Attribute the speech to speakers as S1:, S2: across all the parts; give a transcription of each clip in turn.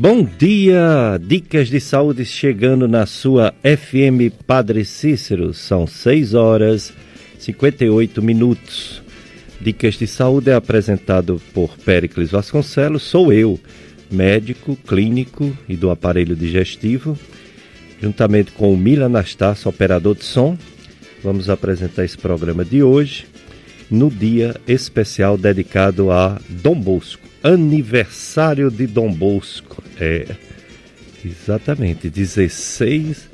S1: Bom dia! Dicas de saúde chegando na sua FM Padre Cícero. São 6 horas 58 minutos. Dicas de saúde é apresentado por Péricles Vasconcelos. Sou eu, médico, clínico e do aparelho digestivo. Juntamente com o Mila Anastácio, operador de som, vamos apresentar esse programa de hoje no dia especial dedicado a Dom Bosco. Aniversário de Dom Bosco. É, exatamente, 16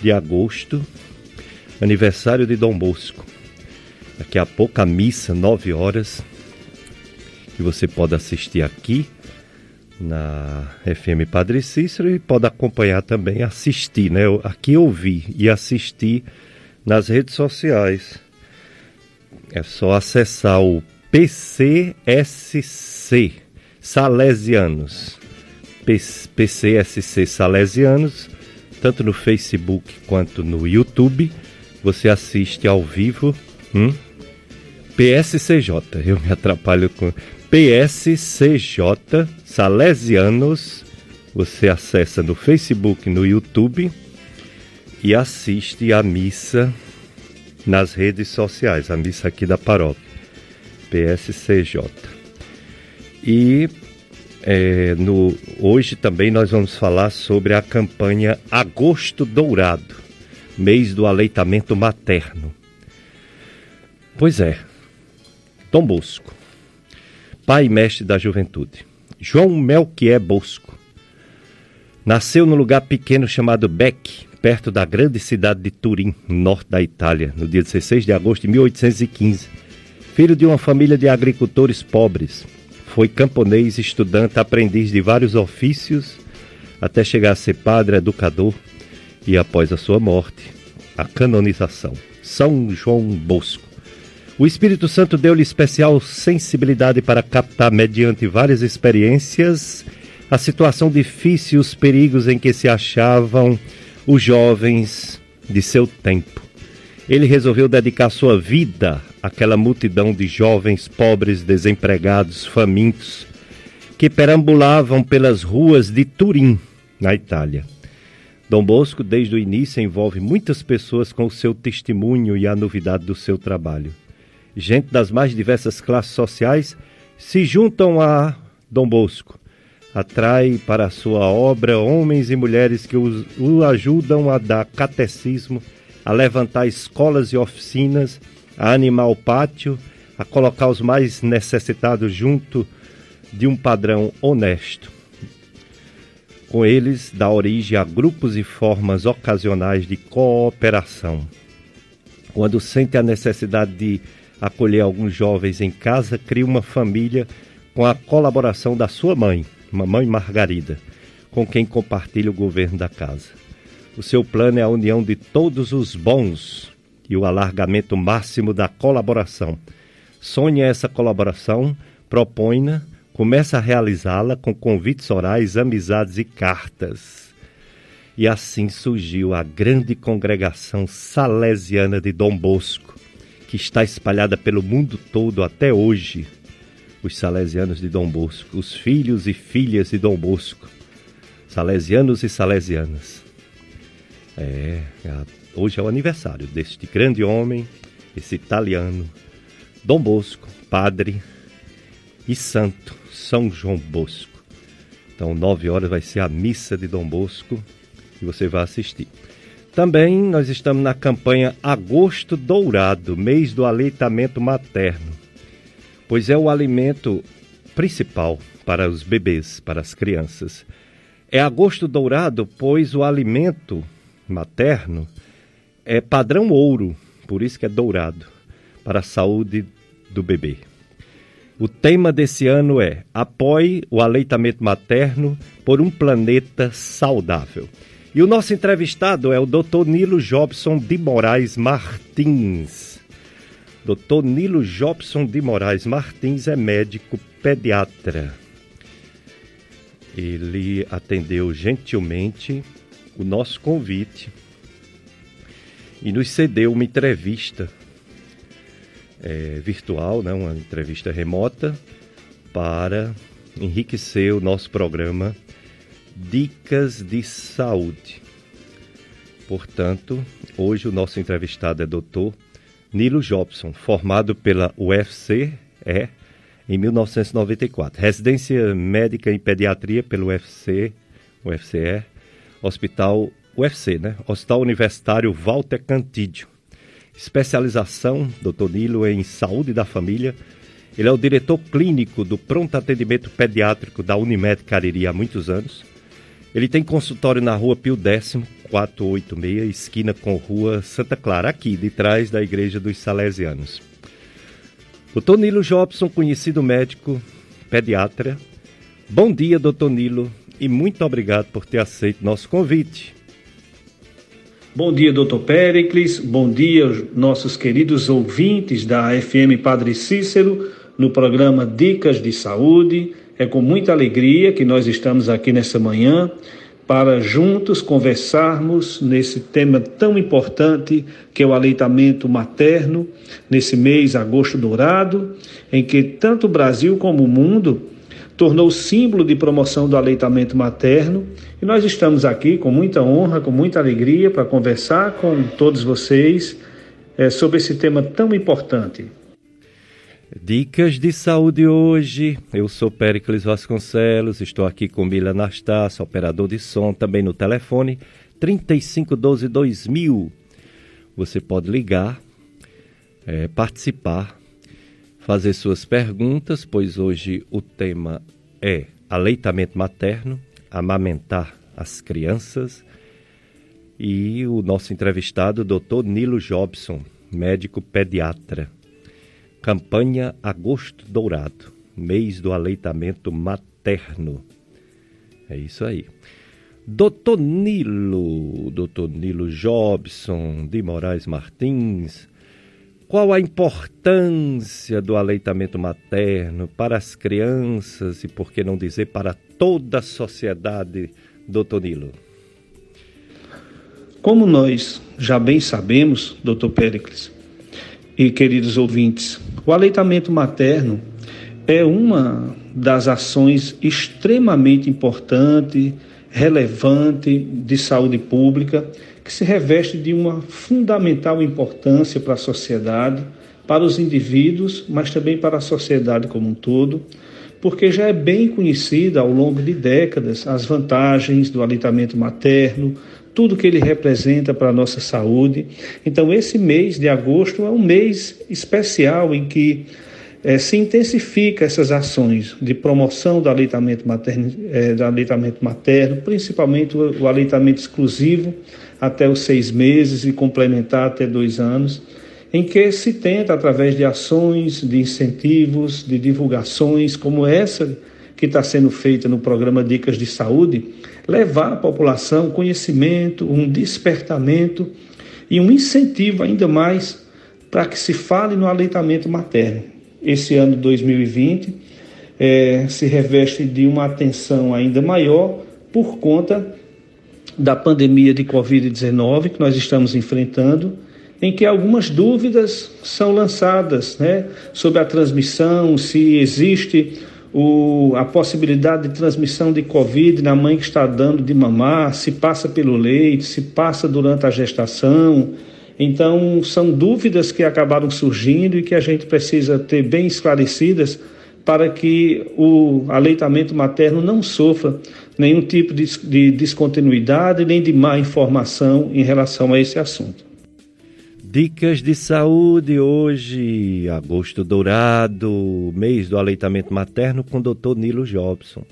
S1: de agosto, aniversário de Dom Bosco. Daqui a pouco a missa, 9 horas, que você pode assistir aqui na FM Padre Cícero e pode acompanhar também, assistir, né? Aqui ouvir e assistir nas redes sociais é só acessar o PCSC Salesianos. PCSC Salesianos, tanto no Facebook quanto no YouTube. Você assiste ao vivo. Hum? PSCJ, eu me atrapalho com. PSCJ Salesianos. Você acessa no Facebook, no YouTube e assiste a missa nas redes sociais, a missa aqui da paróquia, PSCJ. E é, no, hoje também nós vamos falar sobre a campanha Agosto Dourado, mês do aleitamento materno. Pois é, Dom Bosco, pai e mestre da juventude. João Melquier Bosco nasceu num lugar pequeno chamado Bec, perto da grande cidade de Turim, norte da Itália, no dia 16 de agosto de 1815. Filho de uma família de agricultores pobres, foi camponês, estudante, aprendiz de vários ofícios, até chegar a ser padre, educador e, após a sua morte, a canonização. São João Bosco. O Espírito Santo deu-lhe especial sensibilidade para captar, mediante várias experiências, a situação difícil e os perigos em que se achavam os jovens de seu tempo. Ele resolveu dedicar sua vida àquela multidão de jovens pobres, desempregados, famintos, que perambulavam pelas ruas de Turim, na Itália. Dom Bosco, desde o início, envolve muitas pessoas com o seu testemunho e a novidade do seu trabalho. Gente das mais diversas classes sociais se juntam a Dom Bosco atrai para a sua obra homens e mulheres que o ajudam a dar catecismo, a levantar escolas e oficinas, a animar o pátio, a colocar os mais necessitados junto de um padrão honesto. Com eles, dá origem a grupos e formas ocasionais de cooperação. Quando sente a necessidade de acolher alguns jovens em casa, cria uma família com a colaboração da sua mãe, Mamãe Margarida, com quem compartilha o governo da casa. O seu plano é a união de todos os bons e o alargamento máximo da colaboração. Sonha essa colaboração, propõe-na, começa a realizá-la com convites orais, amizades e cartas. E assim surgiu a grande congregação salesiana de Dom Bosco, que está espalhada pelo mundo todo até hoje os salesianos de Dom Bosco, os filhos e filhas de Dom Bosco, salesianos e salesianas. É, hoje é o aniversário deste grande homem, esse italiano, Dom Bosco, padre e santo São João Bosco. Então, nove horas vai ser a missa de Dom Bosco e você vai assistir. Também nós estamos na campanha Agosto Dourado, mês do aleitamento materno pois é o alimento principal para os bebês, para as crianças. É agosto dourado, pois o alimento materno é padrão ouro, por isso que é dourado, para a saúde do bebê. O tema desse ano é Apoie o aleitamento materno por um planeta saudável. E o nosso entrevistado é o Dr. Nilo Jobson de Moraes Martins. Dr. Nilo Jobson de Moraes Martins é médico pediatra. Ele atendeu gentilmente o nosso convite e nos cedeu uma entrevista é, virtual, né, uma entrevista remota, para enriquecer o nosso programa dicas de saúde. Portanto, hoje o nosso entrevistado é Dr. Nilo Jobson, formado pela UFC é, em 1994. Residência médica em pediatria pelo UFC, UFCE, Hospital UFC, né? Hospital Universitário Walter Cantídio. Especialização, Dr. Nilo, em saúde da família. Ele é o diretor clínico do pronto atendimento pediátrico da Unimed Cariri há muitos anos. Ele tem consultório na rua Pio X, 486, esquina com rua Santa Clara, aqui de trás da Igreja dos Salesianos. Doutor Nilo Jobson, conhecido médico, pediatra. Bom dia, doutor Nilo, e muito obrigado por ter aceito nosso convite.
S2: Bom dia, doutor Péricles. Bom dia, nossos queridos ouvintes da FM Padre Cícero, no programa Dicas de Saúde. É com muita alegria que nós estamos aqui nessa manhã para juntos conversarmos nesse tema tão importante que é o aleitamento materno, nesse mês agosto dourado, em que tanto o Brasil como o mundo tornou símbolo de promoção do aleitamento materno. E nós estamos aqui com muita honra, com muita alegria para conversar com todos vocês é, sobre esse tema tão importante.
S1: Dicas de saúde hoje. Eu sou Péricles Vasconcelos, estou aqui com Mila Anastácio, operador de som, também no telefone 3512 2000. Você pode ligar, é, participar, fazer suas perguntas, pois hoje o tema é aleitamento materno, amamentar as crianças. E o nosso entrevistado, Dr. Nilo Jobson, médico pediatra. Campanha Agosto Dourado, mês do aleitamento materno. É isso aí. Doutor Nilo, doutor Nilo Jobson de Moraes Martins, qual a importância do aleitamento materno para as crianças e, por que não dizer, para toda a sociedade, doutor Nilo?
S2: Como nós já bem sabemos, doutor Péricles, e queridos ouvintes, o aleitamento materno é uma das ações extremamente importante, relevante de saúde pública, que se reveste de uma fundamental importância para a sociedade, para os indivíduos, mas também para a sociedade como um todo, porque já é bem conhecida ao longo de décadas as vantagens do aleitamento materno, tudo que ele representa para a nossa saúde. Então, esse mês de agosto é um mês especial em que é, se intensifica essas ações de promoção do aleitamento materno, é, do aleitamento materno principalmente o, o aleitamento exclusivo até os seis meses e complementar até dois anos, em que se tenta, através de ações, de incentivos, de divulgações, como essa que está sendo feita no programa Dicas de Saúde, levar à população conhecimento, um despertamento e um incentivo ainda mais para que se fale no aleitamento materno. Esse ano 2020 é, se reveste de uma atenção ainda maior por conta da pandemia de Covid-19 que nós estamos enfrentando, em que algumas dúvidas são lançadas né, sobre a transmissão, se existe o, a possibilidade de transmissão de Covid na mãe que está dando de mamar, se passa pelo leite, se passa durante a gestação. Então, são dúvidas que acabaram surgindo e que a gente precisa ter bem esclarecidas para que o aleitamento materno não sofra nenhum tipo de, de descontinuidade nem de má informação em relação a esse assunto.
S1: Dicas de saúde hoje, agosto dourado, mês do aleitamento materno com o Dr. Nilo Jobson.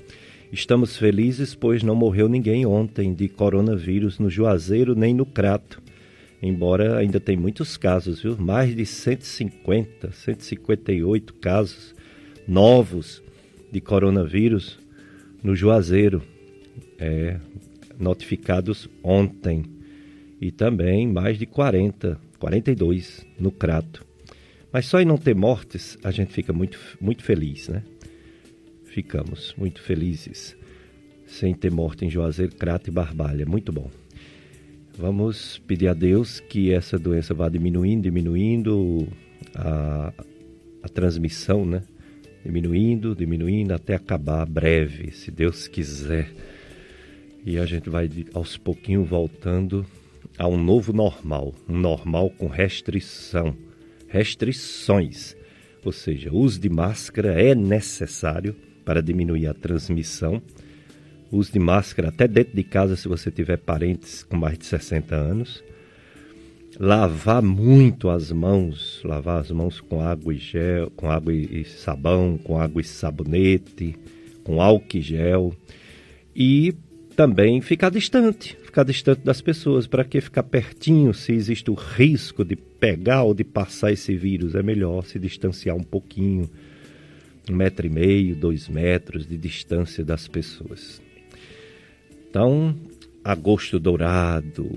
S1: Estamos felizes pois não morreu ninguém ontem de coronavírus no Juazeiro nem no Crato. Embora ainda tem muitos casos, viu? Mais de 150, 158 casos novos de coronavírus no Juazeiro, é, notificados ontem. E também mais de 40 42 no Crato. Mas só em não ter mortes a gente fica muito, muito feliz, né? Ficamos muito felizes sem ter morte em Juazeiro, Crato e Barbalha. Muito bom. Vamos pedir a Deus que essa doença vá diminuindo, diminuindo a, a transmissão, né? Diminuindo, diminuindo até acabar breve, se Deus quiser. E a gente vai aos pouquinhos voltando a um novo normal, um normal com restrição, restrições. Ou seja, uso de máscara é necessário para diminuir a transmissão. Uso de máscara até dentro de casa se você tiver parentes com mais de 60 anos. Lavar muito as mãos, lavar as mãos com água e gel, com água e sabão, com água e sabonete, com álcool e gel. E também ficar distante, ficar distante das pessoas. Para que ficar pertinho se existe o risco de pegar ou de passar esse vírus? É melhor se distanciar um pouquinho, um metro e meio, dois metros de distância das pessoas. Então, agosto dourado,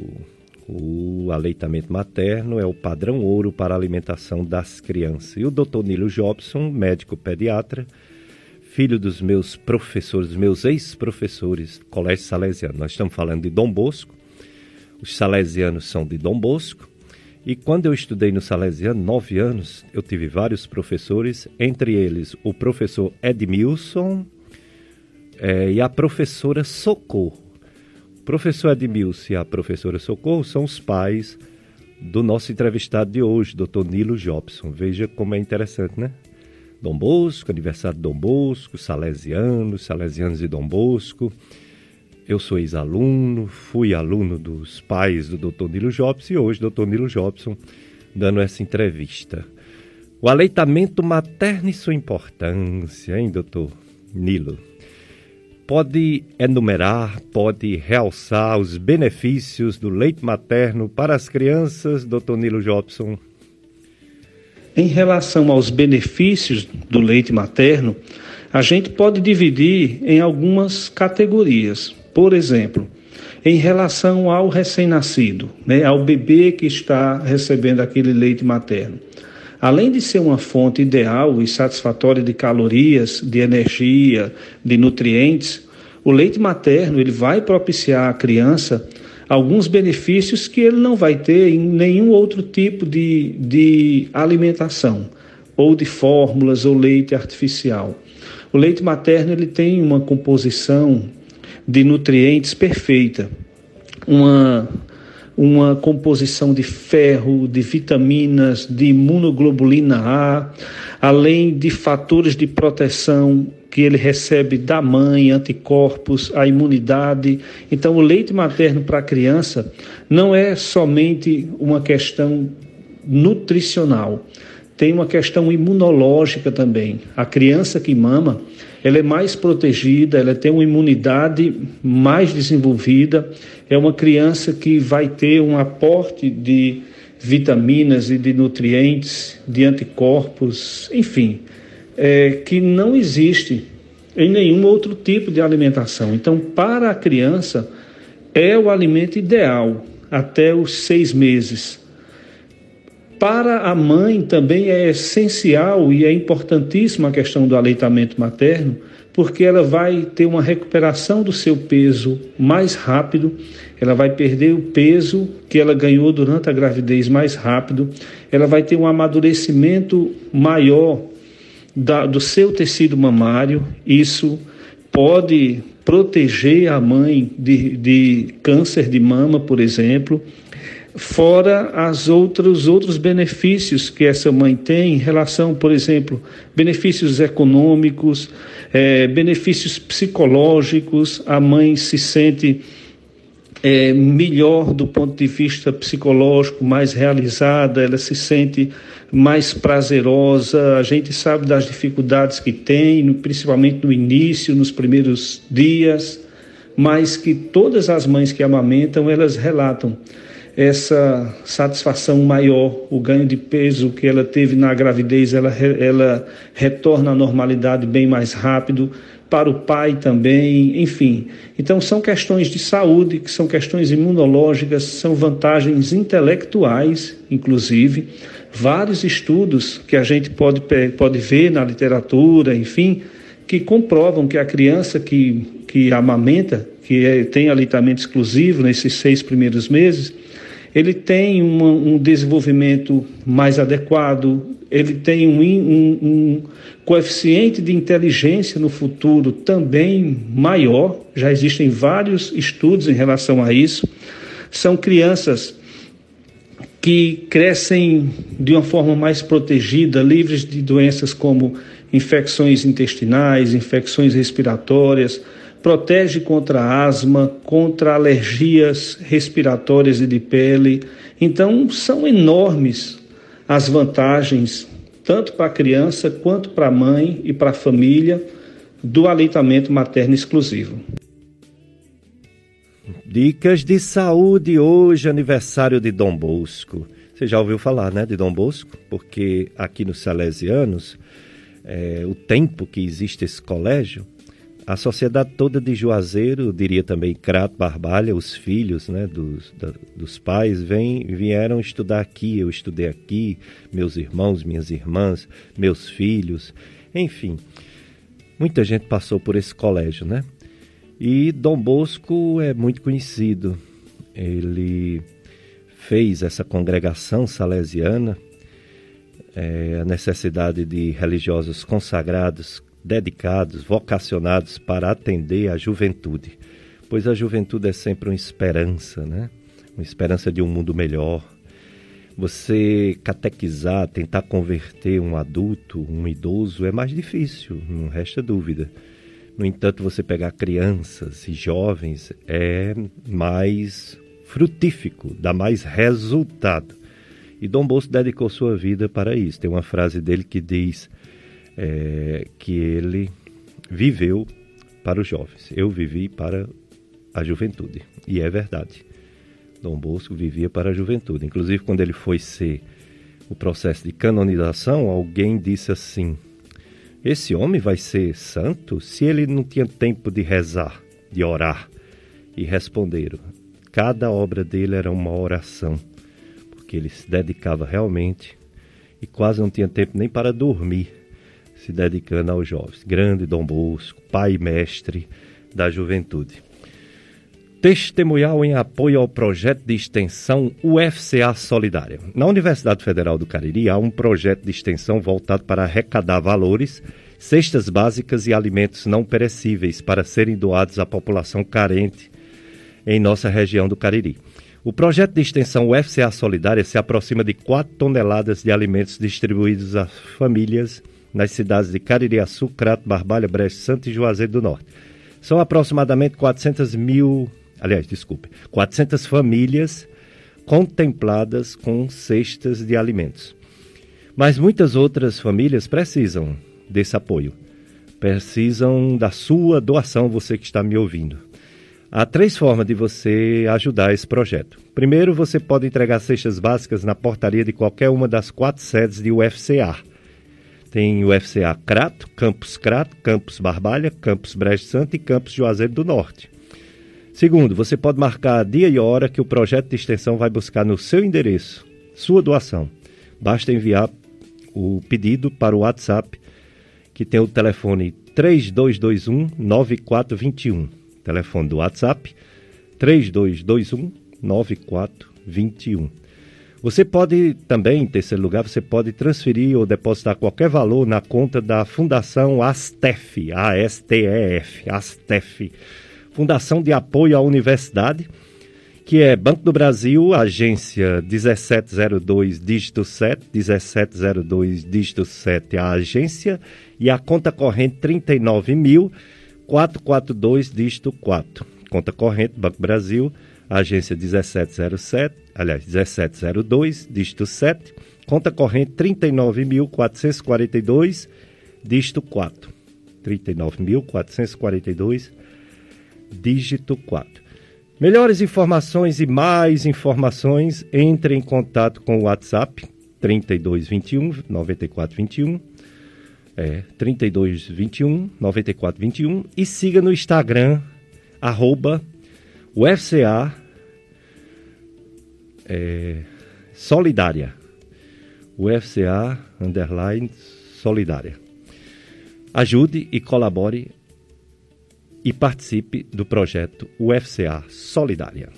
S1: o aleitamento materno é o padrão ouro para a alimentação das crianças. E o Dr. Nilo Jobson, médico pediatra, filho dos meus professores, dos meus ex-professores Colégio Salesiano. Nós estamos falando de Dom Bosco. Os salesianos são de Dom Bosco. E quando eu estudei no Salesiano, nove anos, eu tive vários professores, entre eles o professor Edmilson é, e a professora Socorro. O professor Edmilson e a professora Socorro são os pais do nosso entrevistado de hoje, Dr. Nilo Jobson. Veja como é interessante, né? Dom Bosco, aniversário de Dom Bosco, salesianos, salesianos de Dom Bosco. Eu sou ex-aluno, fui aluno dos pais do Dr. Nilo Jobson e hoje Dr. Nilo Jobson dando essa entrevista. O aleitamento materno e sua importância, hein, doutor Nilo? Pode enumerar, pode realçar os benefícios do leite materno para as crianças, doutor Nilo Jobson?
S2: Em relação aos benefícios do leite materno, a gente pode dividir em algumas categorias. Por exemplo, em relação ao recém-nascido, né, ao bebê que está recebendo aquele leite materno. Além de ser uma fonte ideal e satisfatória de calorias, de energia, de nutrientes, o leite materno ele vai propiciar à criança alguns benefícios que ele não vai ter em nenhum outro tipo de, de alimentação, ou de fórmulas ou leite artificial. O leite materno ele tem uma composição de nutrientes perfeita, uma, uma composição de ferro, de vitaminas, de imunoglobulina A, além de fatores de proteção que ele recebe da mãe, anticorpos, a imunidade. Então, o leite materno para a criança não é somente uma questão nutricional, tem uma questão imunológica também. A criança que mama, ela é mais protegida, ela tem uma imunidade mais desenvolvida, é uma criança que vai ter um aporte de vitaminas e de nutrientes, de anticorpos, enfim é, que não existe em nenhum outro tipo de alimentação. Então, para a criança, é o alimento ideal até os seis meses. Para a mãe também é essencial e é importantíssima a questão do aleitamento materno, porque ela vai ter uma recuperação do seu peso mais rápido, ela vai perder o peso que ela ganhou durante a gravidez mais rápido, ela vai ter um amadurecimento maior da, do seu tecido mamário, isso pode proteger a mãe de, de câncer de mama, por exemplo, fora as outros outros benefícios que essa mãe tem em relação, por exemplo, benefícios econômicos, é, benefícios psicológicos, a mãe se sente é, melhor do ponto de vista psicológico, mais realizada, ela se sente mais prazerosa. A gente sabe das dificuldades que tem, principalmente no início, nos primeiros dias, mas que todas as mães que amamentam, elas relatam essa satisfação maior, o ganho de peso que ela teve na gravidez, ela, ela retorna à normalidade bem mais rápido, para o pai também, enfim. Então são questões de saúde, que são questões imunológicas, são vantagens intelectuais, inclusive, vários estudos que a gente pode, pode ver na literatura, enfim, que comprovam que a criança que, que amamenta, que é, tem aleitamento exclusivo nesses seis primeiros meses, ele tem uma, um desenvolvimento mais adequado, ele tem um, um, um, coeficiente de inteligência no futuro também maior, já existem vários estudos em relação a isso. São crianças que crescem de uma forma mais protegida, livres de doenças como infecções intestinais, infecções respiratórias, protege contra asma, contra alergias respiratórias e de pele. Então, são enormes as vantagens, tanto para a criança quanto para a mãe e para a família, do aleitamento materno exclusivo.
S1: Dicas de saúde hoje, aniversário de Dom Bosco. Você já ouviu falar, né, de Dom Bosco? Porque aqui nos Salesianos, é, o tempo que existe esse colégio, a sociedade toda de Juazeiro, diria também Crato, Barbalha, os filhos né, dos, da, dos pais, vem, vieram estudar aqui. Eu estudei aqui, meus irmãos, minhas irmãs, meus filhos, enfim. Muita gente passou por esse colégio, né? E Dom Bosco é muito conhecido. Ele fez essa congregação salesiana, é, a necessidade de religiosos consagrados dedicados, vocacionados para atender a juventude, pois a juventude é sempre uma esperança, né? Uma esperança de um mundo melhor. Você catequizar, tentar converter um adulto, um idoso, é mais difícil, não resta dúvida. No entanto, você pegar crianças e jovens é mais frutífico, dá mais resultado. E Dom Bosco dedicou sua vida para isso. Tem uma frase dele que diz: é, que ele viveu para os jovens. Eu vivi para a juventude. E é verdade. Dom Bosco vivia para a juventude. Inclusive, quando ele foi ser o processo de canonização, alguém disse assim: Esse homem vai ser santo se ele não tinha tempo de rezar, de orar. E responderam: Cada obra dele era uma oração, porque ele se dedicava realmente e quase não tinha tempo nem para dormir se dedicando aos jovens. Grande Dom Bosco, pai mestre da juventude. Testemunhal em apoio ao projeto de extensão UFCA Solidária. Na Universidade Federal do Cariri há um projeto de extensão voltado para arrecadar valores, cestas básicas e alimentos não perecíveis para serem doados à população carente em nossa região do Cariri. O projeto de extensão UFCA Solidária se aproxima de 4 toneladas de alimentos distribuídos às famílias nas cidades de Caririaçu, Crato, Barbalha, Brecha, Santo e Juazeiro do Norte. São aproximadamente 400 mil, aliás, desculpe, 400 famílias contempladas com cestas de alimentos. Mas muitas outras famílias precisam desse apoio. Precisam da sua doação, você que está me ouvindo. Há três formas de você ajudar esse projeto. Primeiro, você pode entregar cestas básicas na portaria de qualquer uma das quatro sedes de UFCA tem o FCA Crato, Campus Crato, Campus Barbalha, Campus Brejo Santo e Campus Juazeiro do Norte. Segundo, você pode marcar dia e hora que o projeto de extensão vai buscar no seu endereço sua doação. Basta enviar o pedido para o WhatsApp, que tem o telefone 3221 9421. Telefone do WhatsApp 3221 9421. Você pode também, em terceiro lugar, você pode transferir ou depositar qualquer valor na conta da Fundação ASTEF, A-S-T-E-F, ASTEF, Fundação de Apoio à Universidade, que é Banco do Brasil, agência 1702, dígito 7, 1702, dígito 7, a agência, e a conta corrente 39.442, dígito 4. Conta corrente, Banco Brasil, agência 1707, aliás, 1702, dígito 7, conta corrente 39.442, dígito 4. 39.442, dígito 4. Melhores informações e mais informações, entre em contato com o WhatsApp 3221 9421 é, 3221 9421 e siga no Instagram arroba UFCA é, Solidária. UFCA Underline Solidária. Ajude e colabore e participe do projeto UFCA Solidária.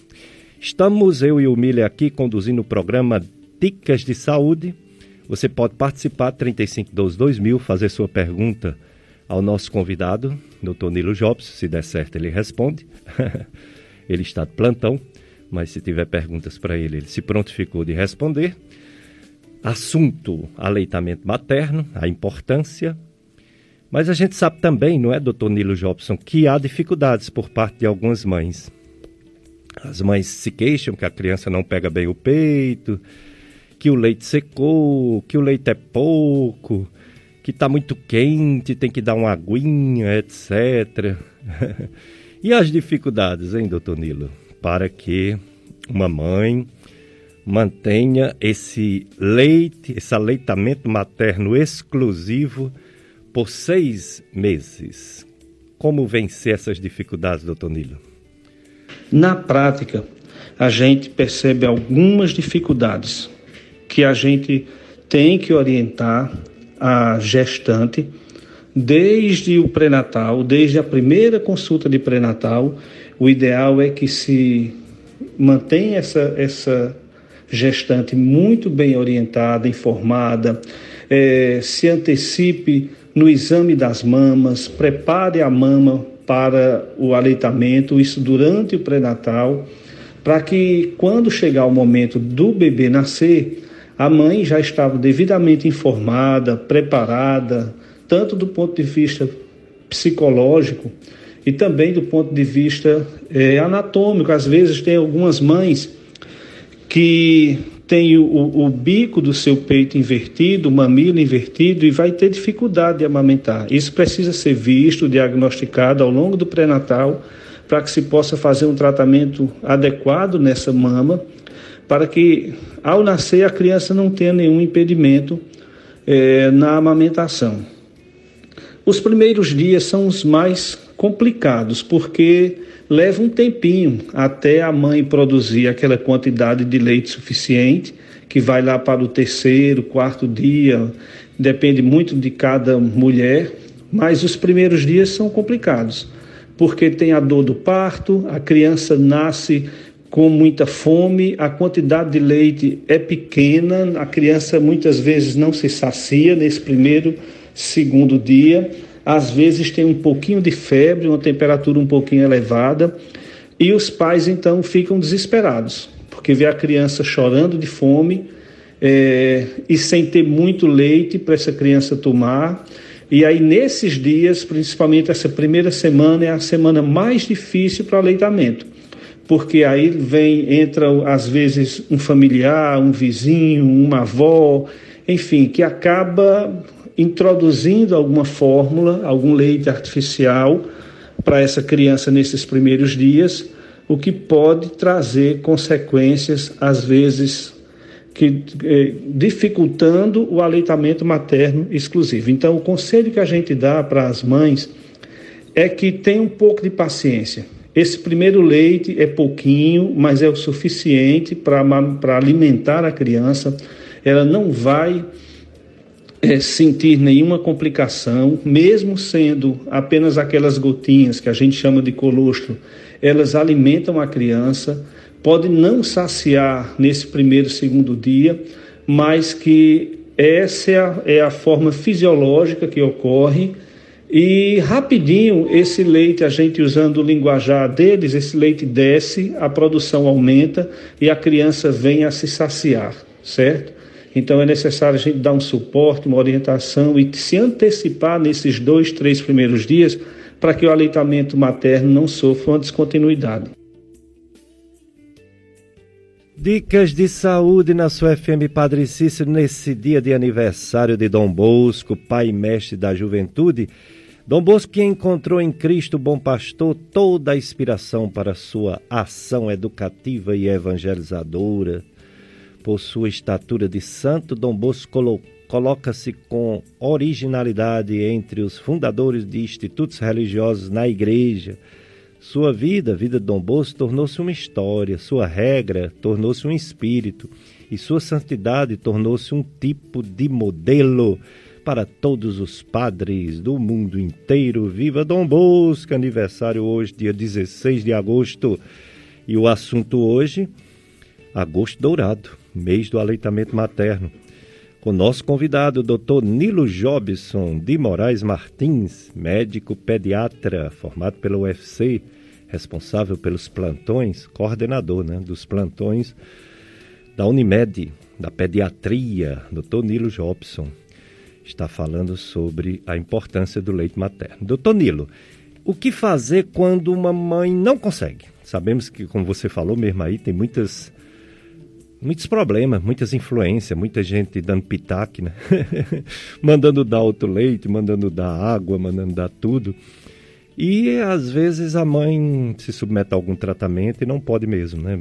S1: Estamos, eu e o Miller aqui, conduzindo o programa Dicas de Saúde. Você pode participar, 3512-2000, fazer sua pergunta ao nosso convidado, Dr. Nilo Jobs. Se der certo, ele responde. ele está de plantão, mas se tiver perguntas para ele, ele se prontificou de responder. Assunto: aleitamento materno, a importância. Mas a gente sabe também, não é, doutor Nilo Jobson, que há dificuldades por parte de algumas mães as mães se queixam que a criança não pega bem o peito, que o leite secou, que o leite é pouco, que está muito quente, tem que dar uma aguinha, etc. e as dificuldades, hein, doutor Nilo, para que uma mãe mantenha esse leite, esse aleitamento materno exclusivo por seis meses. Como vencer essas dificuldades, doutor Nilo?
S2: Na prática, a gente percebe algumas dificuldades que a gente tem que orientar a gestante desde o pré-natal, desde a primeira consulta de pré-natal. O ideal é que se mantenha essa, essa gestante muito bem orientada, informada, é, se antecipe no exame das mamas, prepare a mama para o aleitamento, isso durante o pré-natal, para que quando chegar o momento do bebê nascer, a mãe já estava devidamente informada, preparada, tanto do ponto de vista psicológico e também do ponto de vista é, anatômico. Às vezes tem algumas mães que tem o, o, bico do seu peito invertido, o mamilo invertido e vai ter dificuldade de amamentar. Isso precisa ser visto, diagnosticado ao longo do pré-natal, para que se possa fazer um tratamento adequado nessa mama, para que ao nascer a criança não tenha nenhum impedimento é, na amamentação. Os primeiros dias são os mais complicados, porque leva um tempinho até a mãe produzir aquela quantidade de leite suficiente, que vai lá para o terceiro, quarto dia, depende muito de cada mulher, mas os primeiros dias são complicados, porque tem a dor do parto, a criança nasce com muita fome, a quantidade de leite é pequena, a criança muitas vezes não se sacia nesse primeiro, segundo dia às vezes tem um pouquinho de febre, uma temperatura um pouquinho elevada, e os pais então ficam desesperados, porque vê a criança chorando de fome é, e sem ter muito leite para essa criança tomar. E aí, nesses dias, principalmente essa primeira semana, é a semana mais difícil para aleitamento, porque aí vem, entra às vezes um familiar, um vizinho, uma avó, enfim, que acaba introduzindo alguma fórmula, algum leite artificial para essa criança nesses primeiros dias, o que pode trazer consequências, às vezes, que, eh, dificultando o aleitamento materno exclusivo. Então, o conselho que a gente dá para as mães é que tenham um pouco de paciência. Esse primeiro leite é pouquinho, mas é o suficiente para alimentar a criança. Ela não vai é, sentir nenhuma complicação, mesmo sendo apenas aquelas gotinhas que a gente chama de colostro, elas alimentam a criança, pode não saciar nesse primeiro, segundo dia, mas que essa é a, é a forma fisiológica que ocorre e rapidinho esse leite, a gente usando o linguajar deles, esse leite desce, a produção aumenta e a criança vem a se saciar, certo? Então é necessário a gente dar um suporte, uma orientação e se antecipar nesses dois, três primeiros dias para que o aleitamento materno não sofra uma descontinuidade.
S1: Dicas de saúde na sua FM Padre Cícero nesse dia de aniversário de Dom Bosco, pai e mestre da juventude. Dom Bosco que encontrou em Cristo Bom Pastor toda a inspiração para sua ação educativa e evangelizadora por sua estatura de santo, Dom Bosco coloca-se com originalidade entre os fundadores de institutos religiosos na igreja. Sua vida, a vida de Dom Bosco, tornou-se uma história, sua regra tornou-se um espírito e sua santidade tornou-se um tipo de modelo para todos os padres do mundo inteiro. Viva Dom Bosco! Aniversário hoje, dia 16 de agosto. E o assunto hoje, agosto dourado, mês do aleitamento materno. Com nosso convidado, o Dr. Nilo Jobson de Moraes Martins, médico pediatra, formado pela UFC, responsável pelos plantões, coordenador né, dos plantões da Unimed, da pediatria, Dr. Nilo Jobson, está falando sobre a importância do leite materno. Doutor Nilo, o que fazer quando uma mãe não consegue? Sabemos que, como você falou mesmo aí, tem muitas muitos problemas, muitas influências, muita gente dando pitaque, né? mandando dar outro leite, mandando dar água, mandando dar tudo. E às vezes a mãe se submete a algum tratamento e não pode mesmo, né?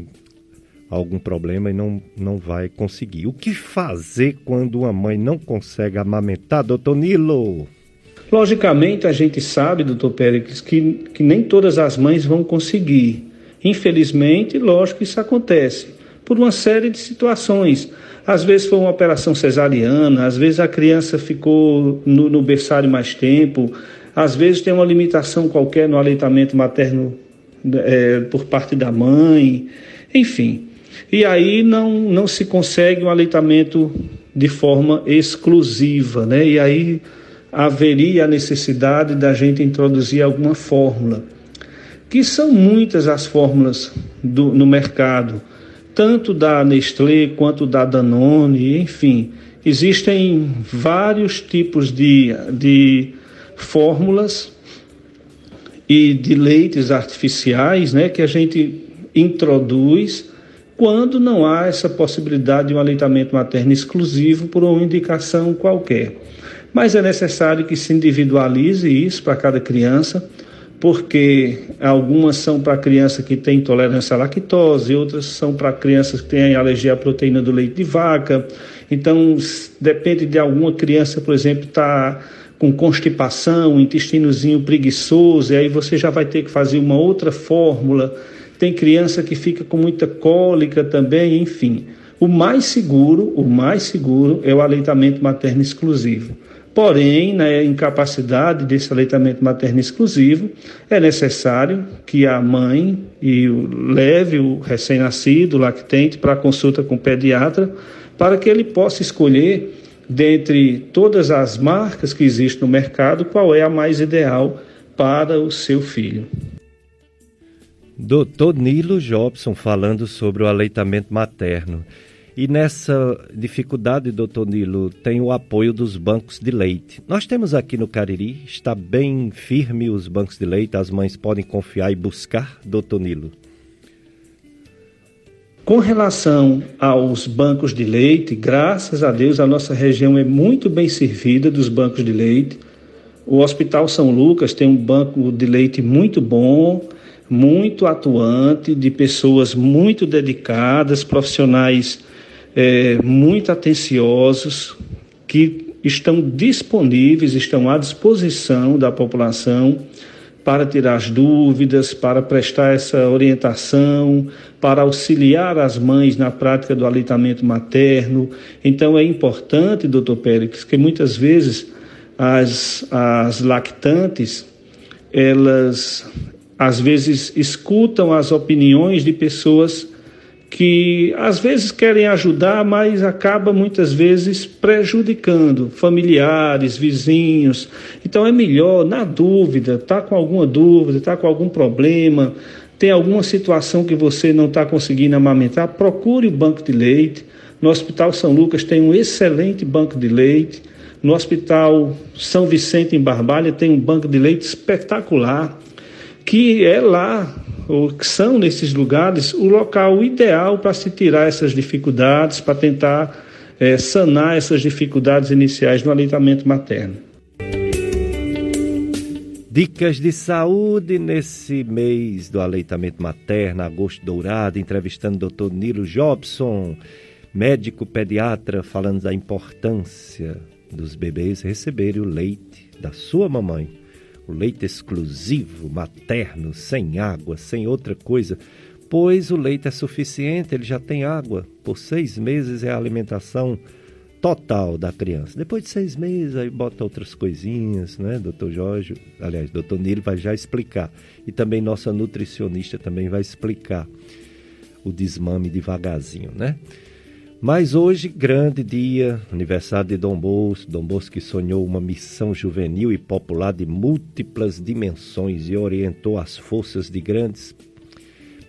S1: Algum problema e não, não vai conseguir. O que fazer quando uma mãe não consegue amamentar, doutor Nilo?
S2: Logicamente, a gente sabe, doutor Péricles, que, que nem todas as mães vão conseguir. Infelizmente, lógico que isso acontece por uma série de situações. Às vezes foi uma operação cesariana, às vezes a criança ficou no, no berçário mais tempo, às vezes tem uma limitação qualquer no aleitamento materno é, por parte da mãe, enfim. E aí não, não se consegue um aleitamento de forma exclusiva, né? E aí haveria a necessidade da gente introduzir alguma fórmula, que são muitas as fórmulas do, no mercado, tanto da Nestlé quanto da Danone, enfim, existem vários tipos de, de fórmulas e de leites artificiais né, que a gente introduz quando não há essa possibilidade de um aleitamento materno exclusivo por uma indicação qualquer. Mas é necessário que se individualize isso para cada criança, porque algumas são para criança que tem intolerância à lactose, outras são para crianças que têm alergia à proteína do leite de vaca. Então, depende de alguma criança, por exemplo, estar tá com constipação, intestinozinho preguiçoso, e aí você já vai ter que fazer uma outra fórmula. Tem criança que fica com muita cólica também, enfim. O mais seguro, o mais seguro é o aleitamento materno exclusivo. Porém, na né, incapacidade desse aleitamento materno exclusivo, é necessário que a mãe e leve o recém-nascido, lactente, para consulta com o pediatra, para que ele possa escolher, dentre todas as marcas que existem no mercado, qual é a mais ideal para o seu filho.
S1: Doutor Nilo Jobson falando sobre o aleitamento materno. E nessa dificuldade, doutor Nilo, tem o apoio dos bancos de leite. Nós temos aqui no Cariri, está bem firme os bancos de leite, as mães podem confiar e buscar, doutor Nilo?
S2: Com relação aos bancos de leite, graças a Deus a nossa região é muito bem servida dos bancos de leite. O Hospital São Lucas tem um banco de leite muito bom, muito atuante, de pessoas muito dedicadas, profissionais é, muito atenciosos, que estão disponíveis, estão à disposição da população para tirar as dúvidas, para prestar essa orientação, para auxiliar as mães na prática do aleitamento materno. Então é importante, doutor Pérez, que muitas vezes as, as lactantes, elas às vezes escutam as opiniões de pessoas que às vezes querem ajudar, mas acaba muitas vezes prejudicando familiares, vizinhos. Então é melhor, na dúvida, tá com alguma dúvida, tá com algum problema, tem alguma situação que você não está conseguindo amamentar, procure o banco de leite. No Hospital São Lucas tem um excelente banco de leite. No Hospital São Vicente em Barbalha tem um banco de leite espetacular, que é lá ou que são nesses lugares o local ideal para se tirar essas dificuldades, para tentar é, sanar essas dificuldades iniciais no aleitamento materno.
S1: Dicas de saúde nesse mês do aleitamento materno, agosto dourado, entrevistando o Dr. Nilo Jobson, médico pediatra, falando da importância dos bebês receberem o leite da sua mamãe o leite exclusivo, materno, sem água, sem outra coisa, pois o leite é suficiente, ele já tem água. Por seis meses é a alimentação total da criança. Depois de seis meses, aí bota outras coisinhas, né? Doutor Jorge, aliás, doutor Nilo vai já explicar. E também nossa nutricionista também vai explicar o desmame devagarzinho, né? Mas hoje, grande dia, aniversário de Dom Bosco. Dom Bosco que sonhou uma missão juvenil e popular de múltiplas dimensões e orientou as forças de grandes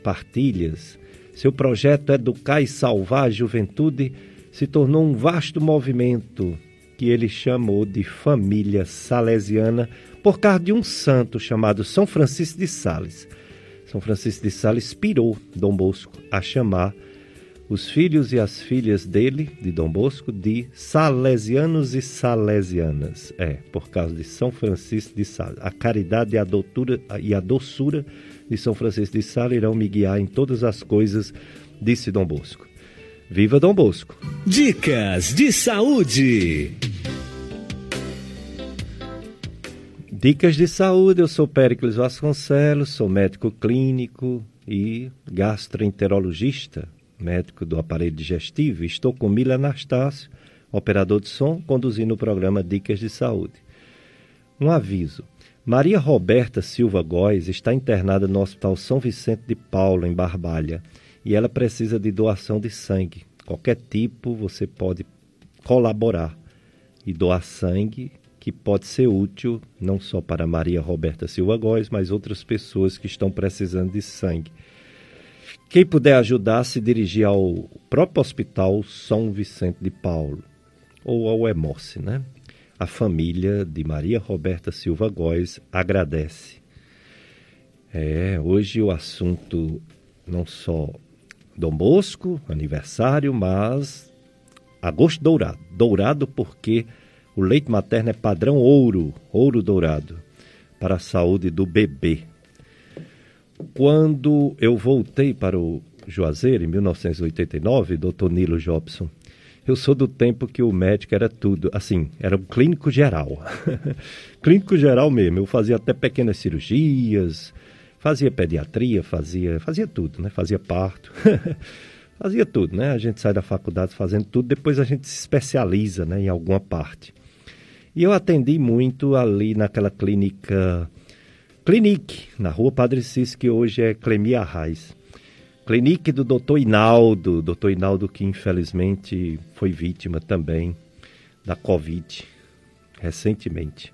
S1: partilhas. Seu projeto Educar e Salvar a Juventude se tornou um vasto movimento que ele chamou de família salesiana por causa de um santo chamado São Francisco de Sales. São Francisco de Sales inspirou Dom Bosco a chamar os filhos e as filhas dele, de Dom Bosco, de salesianos e salesianas. É, por causa de São Francisco de Sales. A caridade e a, doutura, e a doçura de São Francisco de Sales irão me guiar em todas as coisas, disse Dom Bosco. Viva Dom Bosco!
S3: Dicas de saúde.
S1: Dicas de saúde, eu sou Péricles Vasconcelos, sou médico clínico e gastroenterologista, médico do aparelho digestivo. Estou com Mila Anastácio, operador de som, conduzindo o programa Dicas de Saúde. Um aviso. Maria Roberta Silva Góes está internada no Hospital São Vicente de Paulo, em Barbalha e ela precisa de doação de sangue. Qualquer tipo você pode colaborar e doar sangue que pode ser útil não só para Maria Roberta Silva Góes, mas outras pessoas que estão precisando de sangue. Quem puder ajudar, se dirigir ao próprio Hospital São Vicente de Paulo ou ao Emoce, né? A família de Maria Roberta Silva Góes agradece. É, hoje o assunto não só Dom Bosco, aniversário, mas agosto dourado. Dourado porque o leite materno é padrão ouro, ouro dourado, para a saúde do bebê. Quando eu voltei para o Juazeiro, em 1989, doutor Nilo Jobson, eu sou do tempo que o médico era tudo, assim, era um clínico geral. clínico geral mesmo. Eu fazia até pequenas cirurgias, Fazia pediatria, fazia, fazia tudo, né? Fazia parto. fazia tudo, né? A gente sai da faculdade fazendo tudo, depois a gente se especializa, né, em alguma parte. E eu atendi muito ali naquela clínica Clinique, na rua Padre Cis, que hoje é Clemia Arraes. Clinique do Dr. Inaldo, Dr. Inaldo que infelizmente foi vítima também da Covid recentemente.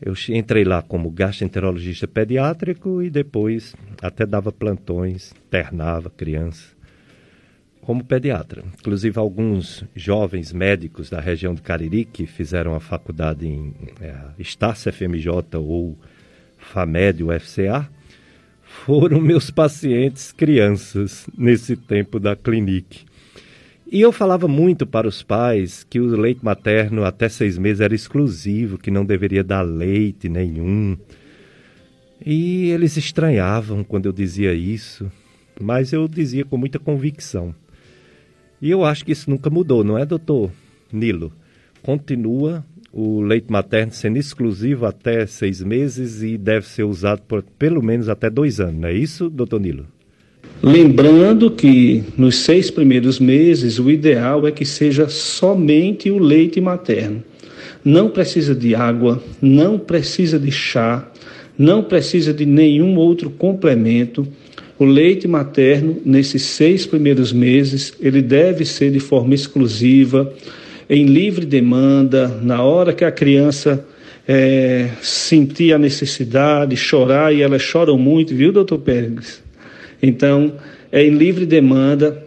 S1: Eu entrei lá como gastroenterologista pediátrico e depois até dava plantões, internava crianças como pediatra. Inclusive, alguns jovens médicos da região do Cariri que fizeram a faculdade em é, Estácio FMJ ou FAMED, UFCA, foram meus pacientes crianças nesse tempo da clinique. E eu falava muito para os pais que o leite materno até seis meses era exclusivo, que não deveria dar leite nenhum. E eles estranhavam quando eu dizia isso, mas eu dizia com muita convicção. E eu acho que isso nunca mudou, não é, doutor Nilo? Continua o leite materno sendo exclusivo até seis meses e deve ser usado por pelo menos até dois anos, não é isso, doutor Nilo?
S2: Lembrando que nos seis primeiros meses o ideal é que seja somente o leite materno. Não precisa de água, não precisa de chá, não precisa de nenhum outro complemento. O leite materno, nesses seis primeiros meses, ele deve ser de forma exclusiva, em livre demanda, na hora que a criança é, sentir a necessidade, chorar, e elas choram muito, viu, doutor Pérez? Então, é em livre demanda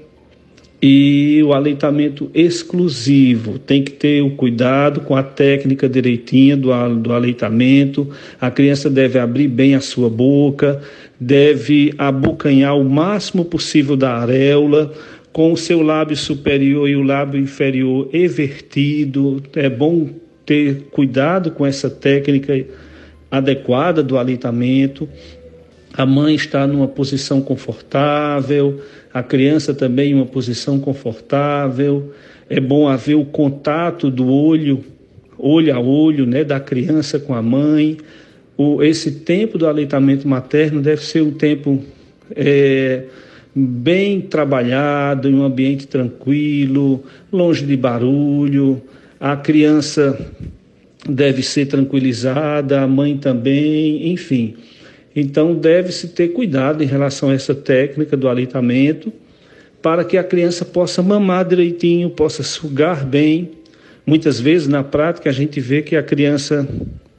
S2: e o aleitamento exclusivo. Tem que ter o cuidado com a técnica direitinha do, do aleitamento. A criança deve abrir bem a sua boca, deve abocanhar o máximo possível da areola, com o seu lábio superior e o lábio inferior evertido. É bom ter cuidado com essa técnica adequada do aleitamento a mãe está numa posição confortável, a criança também em uma posição confortável. É bom haver o contato do olho, olho a olho, né, da criança com a mãe. O, esse tempo do aleitamento materno deve ser um tempo é, bem trabalhado, em um ambiente tranquilo, longe de barulho. A criança deve ser tranquilizada, a mãe também, enfim. Então, deve-se ter cuidado em relação a essa técnica do aleitamento, para que a criança possa mamar direitinho, possa sugar bem. Muitas vezes, na prática, a gente vê que a criança,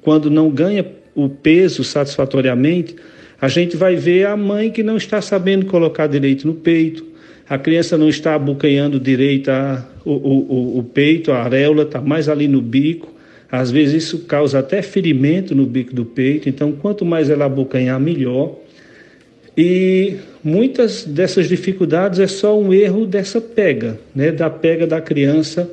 S2: quando não ganha o peso satisfatoriamente, a gente vai ver a mãe que não está sabendo colocar direito no peito, a criança não está abocanhando direito a, o, o, o peito, a areola está mais ali no bico. Às vezes isso causa até ferimento no bico do peito, então quanto mais ela abocanhar, melhor. E muitas dessas dificuldades é só um erro dessa pega, né, da pega da criança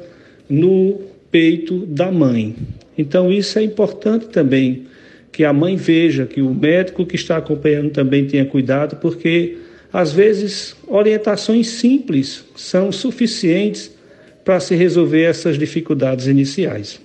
S2: no peito da mãe. Então isso é importante também que a mãe veja, que o médico que está acompanhando também tenha cuidado, porque às vezes orientações simples são suficientes para se resolver essas dificuldades iniciais.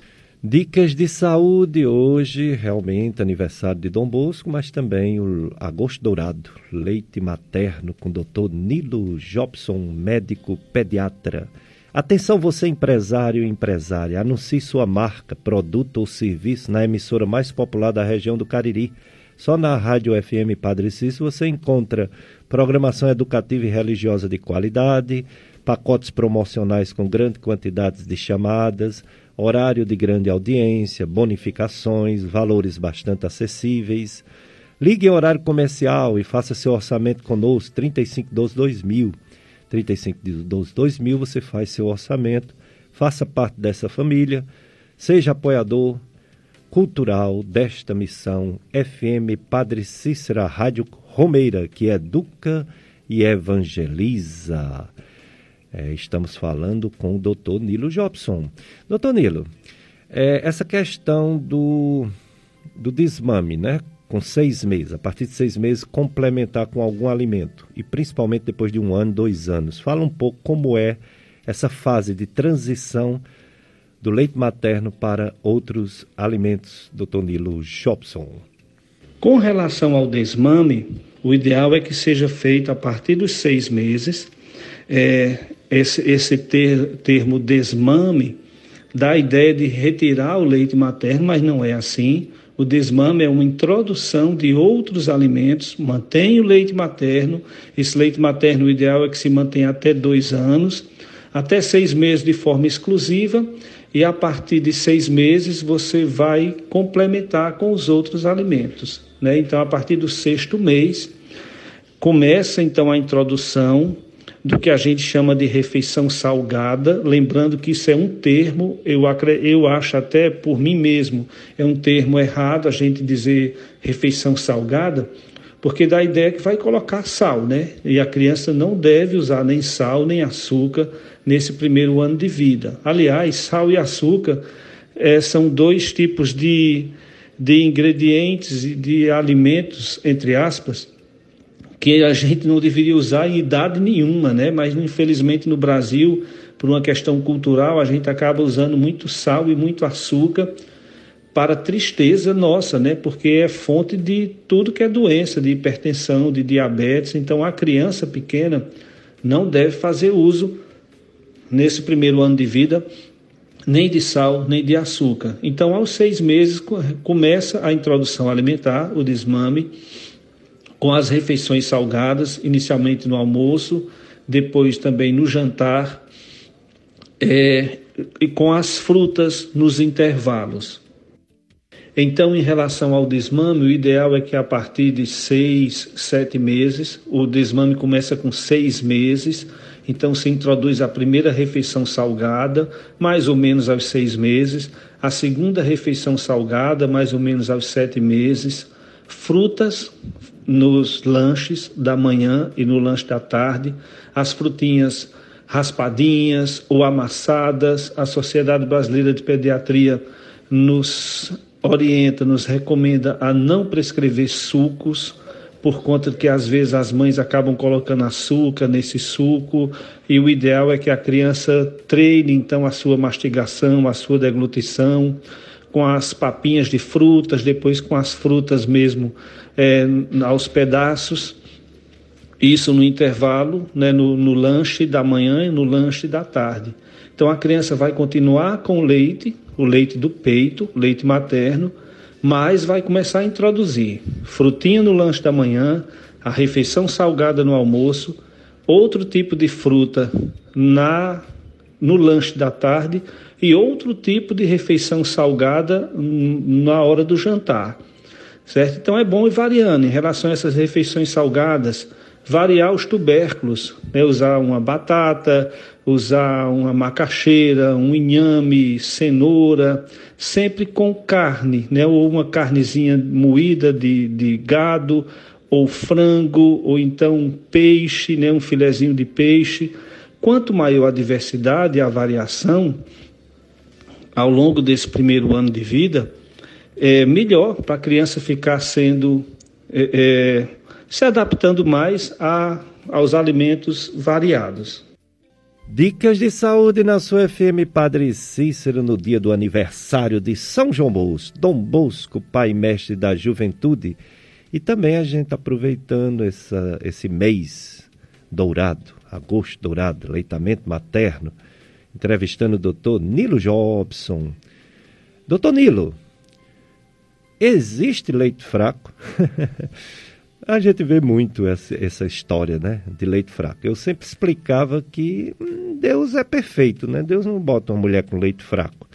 S1: Dicas de saúde hoje, realmente aniversário de Dom Bosco, mas também o agosto dourado, leite materno com o doutor Nilo Jobson, médico pediatra. Atenção você empresário e empresária, anuncie sua marca, produto ou serviço na emissora mais popular da região do Cariri. Só na Rádio FM Padre Cícero você encontra programação educativa e religiosa de qualidade, pacotes promocionais com grande quantidade de chamadas, horário de grande audiência, bonificações, valores bastante acessíveis. Ligue em horário comercial e faça seu orçamento conosco, 3512 2000. 35 12 2000, você faz seu orçamento, faça parte dessa família, seja apoiador cultural desta missão FM Padre Cícera Rádio Romeira, que educa e evangeliza. É, estamos falando com o doutor Nilo Jobson. Doutor Nilo, é, essa questão do, do desmame, né? Com seis meses, a partir de seis meses, complementar com algum alimento, e principalmente depois de um ano, dois anos. Fala um pouco como é essa fase de transição do leite materno para outros alimentos, doutor Nilo Jobson.
S2: Com relação ao desmame, o ideal é que seja feito a partir dos seis meses. É, esse esse ter, termo desmame dá a ideia de retirar o leite materno, mas não é assim. O desmame é uma introdução de outros alimentos, mantém o leite materno. Esse leite materno, o ideal é que se mantenha até dois anos, até seis meses de forma exclusiva, e a partir de seis meses você vai complementar com os outros alimentos. Né? Então, a partir do sexto mês, começa então a introdução do que a gente chama de refeição salgada, lembrando que isso é um termo, eu, eu acho até por mim mesmo, é um termo errado a gente dizer refeição salgada, porque dá a ideia que vai colocar sal, né? E a criança não deve usar nem sal nem açúcar nesse primeiro ano de vida. Aliás, sal e açúcar é, são dois tipos de, de ingredientes e de alimentos, entre aspas, que a gente não deveria usar em idade nenhuma, né? Mas infelizmente no Brasil, por uma questão cultural, a gente acaba usando muito sal e muito açúcar para tristeza nossa, né? Porque é fonte de tudo que é doença, de hipertensão, de diabetes. Então a criança pequena não deve fazer uso nesse primeiro ano de vida nem de sal nem de açúcar. Então aos seis meses começa a introdução alimentar, o desmame com as refeições salgadas, inicialmente no almoço, depois também no jantar, é, e com as frutas nos intervalos. Então, em relação ao desmame, o ideal é que a partir de seis, sete meses, o desmame começa com seis meses, então se introduz a primeira refeição salgada, mais ou menos aos seis meses, a segunda refeição salgada, mais ou menos aos sete meses, frutas, nos lanches da manhã e no lanche da tarde, as frutinhas raspadinhas ou amassadas. A Sociedade Brasileira de Pediatria nos orienta, nos recomenda a não prescrever sucos, por conta que às vezes as mães acabam colocando açúcar nesse suco, e o ideal é que a criança treine então a sua mastigação, a sua deglutição com as papinhas de frutas, depois com as frutas mesmo é, aos pedaços. Isso no intervalo, né, no, no lanche da manhã e no lanche da tarde. Então a criança vai continuar com o leite, o leite do peito, leite materno, mas vai começar a introduzir frutinha no lanche da manhã, a refeição salgada no almoço, outro tipo de fruta na no lanche da tarde e outro tipo de refeição salgada na hora do jantar. Certo? Então é bom ir variando em relação a essas refeições salgadas, variar os tubérculos, né? usar uma batata, usar uma macaxeira, um inhame, cenoura, sempre com carne, né? ou uma carnezinha moída de, de gado, ou frango, ou então peixe, né? um filezinho de peixe. Quanto maior a diversidade a variação ao longo desse primeiro ano de vida, é melhor para a criança ficar sendo é, é, se adaptando mais a, aos alimentos variados.
S1: Dicas de saúde na sua FM Padre Cícero no dia do aniversário de São João Bosco, Dom Bosco, pai mestre da juventude. E também a gente aproveitando essa, esse mês dourado, agosto dourado, leitamento materno, entrevistando o doutor Nilo Jobson. Doutor Nilo, existe leite fraco? A gente vê muito essa, essa, história, né, de leite fraco. Eu sempre explicava que hum, Deus é perfeito, né? Deus não bota uma mulher com leite fraco.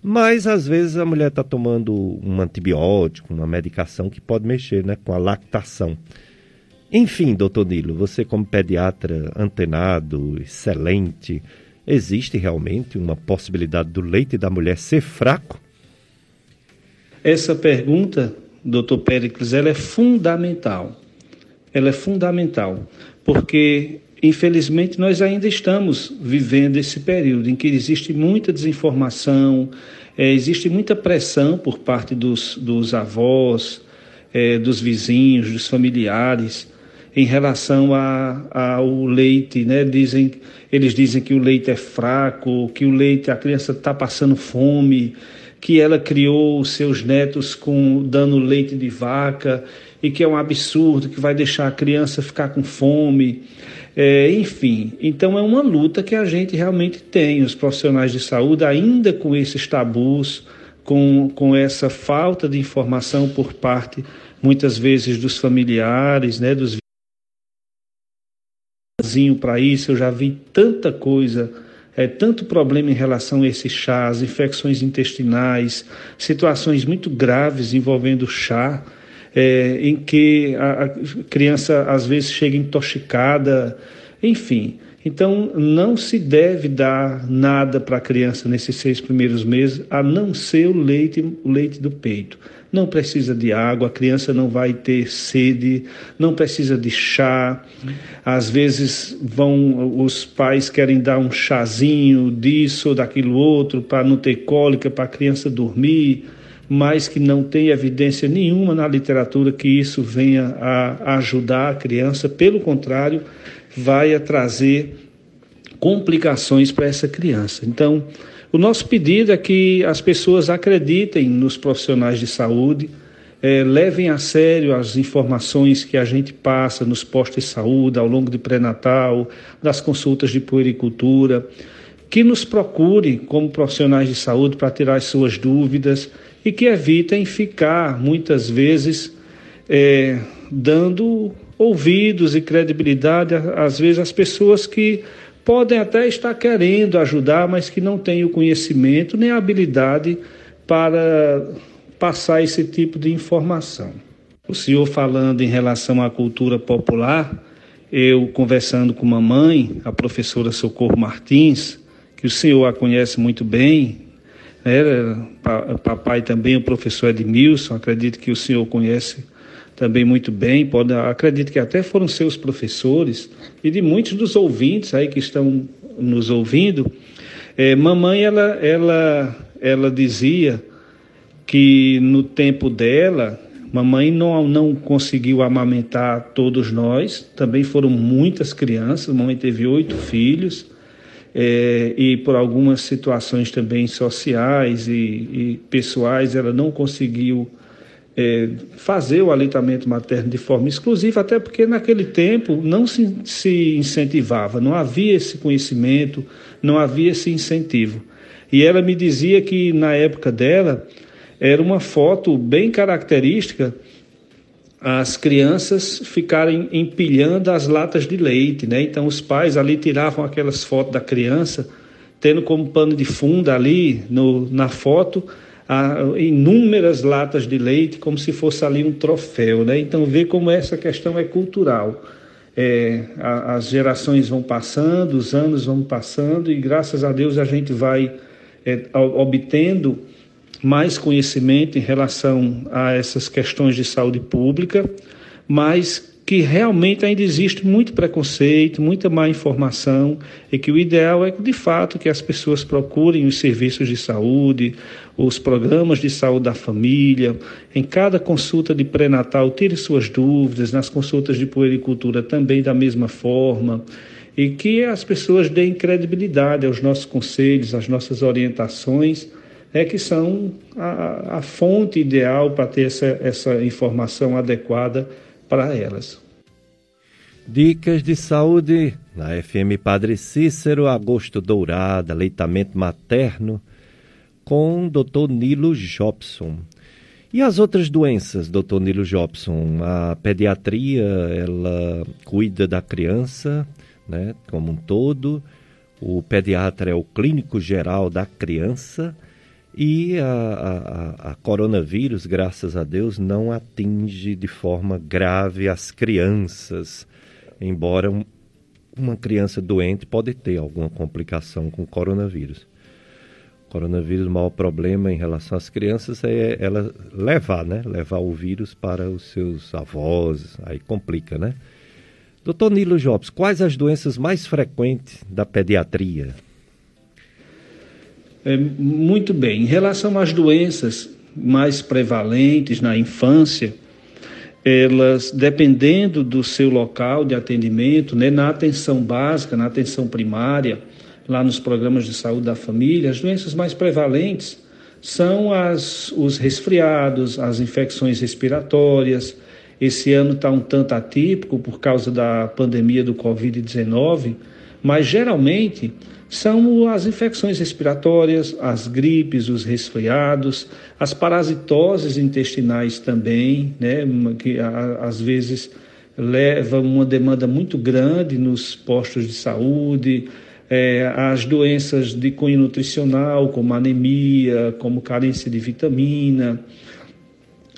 S1: Mas às vezes a mulher está tomando um antibiótico, uma medicação que pode mexer, né, com a lactação. Enfim, doutor Nilo, você como pediatra antenado, excelente, existe realmente uma possibilidade do leite da mulher ser fraco?
S2: Essa pergunta doutor Péricles, ela é fundamental. Ela é fundamental, porque infelizmente nós ainda estamos vivendo esse período em que existe muita desinformação, é, existe muita pressão por parte dos, dos avós, é, dos vizinhos, dos familiares, em relação ao leite, né? Dizem, eles dizem que o leite é fraco, que o leite, a criança está passando fome que ela criou os seus netos com dando leite de vaca e que é um absurdo, que vai deixar a criança ficar com fome. É, enfim, então é uma luta que a gente realmente tem, os profissionais de saúde, ainda com esses tabus, com, com essa falta de informação por parte, muitas vezes, dos familiares, né, dos para isso, eu já vi tanta coisa é, tanto problema em relação a esses chás, infecções intestinais, situações muito graves envolvendo chá, é, em que a, a criança às vezes chega intoxicada, enfim. Então, não se deve dar nada para a criança nesses seis primeiros meses, a não ser o leite, o leite do peito. Não precisa de água, a criança não vai ter sede, não precisa de chá. Às vezes vão os pais querem dar um chazinho disso ou daquilo outro para não ter cólica, para a criança dormir, mas que não tem evidência nenhuma na literatura que isso venha a ajudar a criança. Pelo contrário, vai a trazer complicações para essa criança. Então, o nosso pedido é que as pessoas acreditem nos profissionais de saúde, é, levem a sério as informações que a gente passa nos postos de saúde ao longo do pré-natal, das consultas de puericultura, que nos procurem como profissionais de saúde para tirar as suas dúvidas e que evitem ficar, muitas vezes, é, dando ouvidos e credibilidade, às vezes, às pessoas que podem até estar querendo ajudar, mas que não têm o conhecimento nem a habilidade para passar esse tipo de informação. O senhor falando em relação à cultura popular, eu conversando com mamãe, a professora Socorro Martins, que o senhor a conhece muito bem, né? papai também, o professor Edmilson, acredito que o senhor conhece também muito bem, pode, acredito que até foram seus professores e de muitos dos ouvintes aí que estão nos ouvindo. É, mamãe, ela, ela, ela dizia que no tempo dela, mamãe não, não conseguiu amamentar todos nós, também foram muitas crianças, mamãe teve oito filhos, é, e por algumas situações também sociais e, e pessoais, ela não conseguiu é, fazer o aleitamento materno de forma exclusiva, até porque naquele tempo não se, se incentivava, não havia esse conhecimento, não havia esse incentivo. E ela me dizia que na época dela era uma foto bem característica as crianças ficarem empilhando as latas de leite, né? Então os pais ali tiravam aquelas fotos da criança, tendo como pano de fundo ali no, na foto inúmeras latas de leite, como se fosse ali um troféu, né? Então vê como essa questão é cultural. É, a, as gerações vão passando, os anos vão passando e graças a Deus a gente vai é, obtendo mais conhecimento em relação a essas questões de saúde pública, mas que realmente ainda existe muito preconceito, muita má informação e que o ideal é de fato que as pessoas procurem os serviços de saúde, os programas de saúde da família, em cada consulta de pré-natal tire suas dúvidas, nas consultas de puericultura também da mesma forma, e que as pessoas deem credibilidade aos nossos conselhos, às nossas orientações, é que são a, a fonte ideal para ter essa, essa informação adequada para elas.
S1: Dicas de saúde na FM Padre Cícero, Agosto Dourada, leitamento materno, com Dr. Nilo Jobson. E as outras doenças, Dr. Nilo Jobson? A pediatria, ela cuida da criança, né, como um todo. O pediatra é o clínico geral da criança e a, a, a, coronavírus, graças a Deus, não atinge de forma grave as crianças, embora um, uma criança doente pode ter alguma complicação com o coronavírus. O coronavírus, o maior problema em relação às crianças é ela levar, né? Levar o vírus para os seus avós, aí complica, né? Doutor Nilo Jobs, quais as doenças mais frequentes da pediatria?
S2: É, muito bem. Em relação às doenças mais prevalentes na infância, elas, dependendo do seu local de atendimento, né, na atenção básica, na atenção primária, lá nos programas de saúde da família, as doenças mais prevalentes são as, os resfriados, as infecções respiratórias. Esse ano está um tanto atípico por causa da pandemia do Covid-19, mas geralmente são as infecções respiratórias, as gripes, os resfriados, as parasitoses intestinais também, né, que às vezes levam uma demanda muito grande nos postos de saúde, é, as doenças de cunho nutricional, como anemia, como carência de vitamina,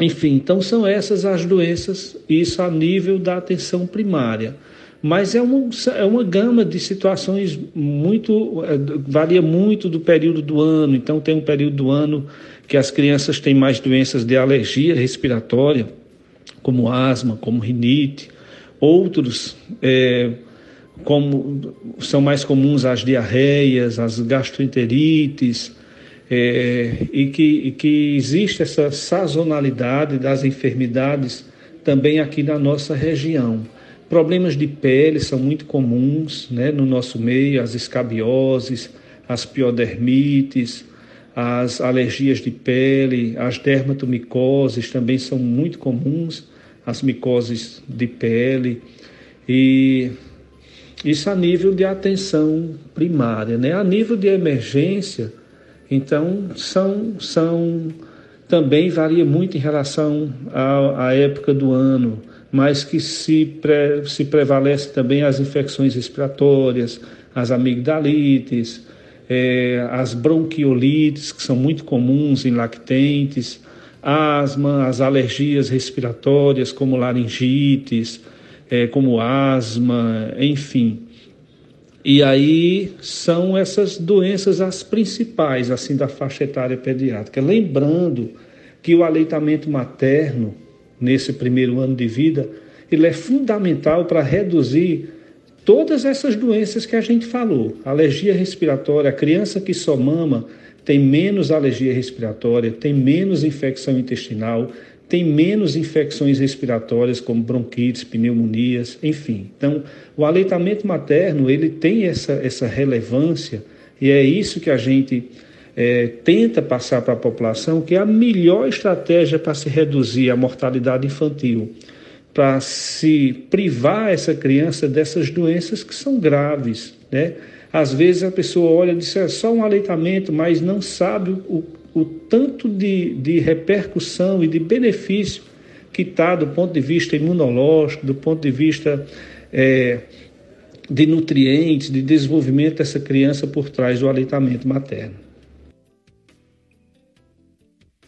S2: enfim, então são essas as doenças, isso a nível da atenção primária mas é uma, é uma gama de situações muito. É, varia muito do período do ano. Então, tem um período do ano que as crianças têm mais doenças de alergia respiratória, como asma, como rinite. Outros, é, como são mais comuns as diarreias, as gastroenterites, é, e, que, e que existe essa sazonalidade das enfermidades também aqui na nossa região. Problemas de pele são muito comuns né, no nosso meio, as escabioses, as piodermites, as alergias de pele, as dermatomicoses também são muito comuns, as micoses de pele. E isso a nível de atenção primária, né? A nível de emergência, então são são também varia muito em relação à, à época do ano mas que se, pre, se prevalece também as infecções respiratórias, as amigdalites, é, as bronquiolites, que são muito comuns em lactentes, asma, as alergias respiratórias, como laringites, é, como asma, enfim. E aí são essas doenças as principais, assim, da faixa etária pediátrica. Lembrando que o aleitamento materno, nesse primeiro ano de vida, ele é fundamental para reduzir todas essas doenças que a gente falou. Alergia respiratória, a criança que só mama tem menos alergia respiratória, tem menos infecção intestinal, tem menos infecções respiratórias como bronquites, pneumonias, enfim. Então, o aleitamento materno, ele tem essa, essa relevância e é isso que a gente é, tenta passar para a população que é a melhor estratégia para se reduzir a mortalidade infantil, para se privar essa criança dessas doenças que são graves, né? Às vezes a pessoa olha e diz é só um aleitamento, mas não sabe o, o tanto de, de repercussão e de benefício que está do ponto de vista imunológico, do ponto de vista é, de nutrientes, de desenvolvimento dessa criança por trás do aleitamento materno.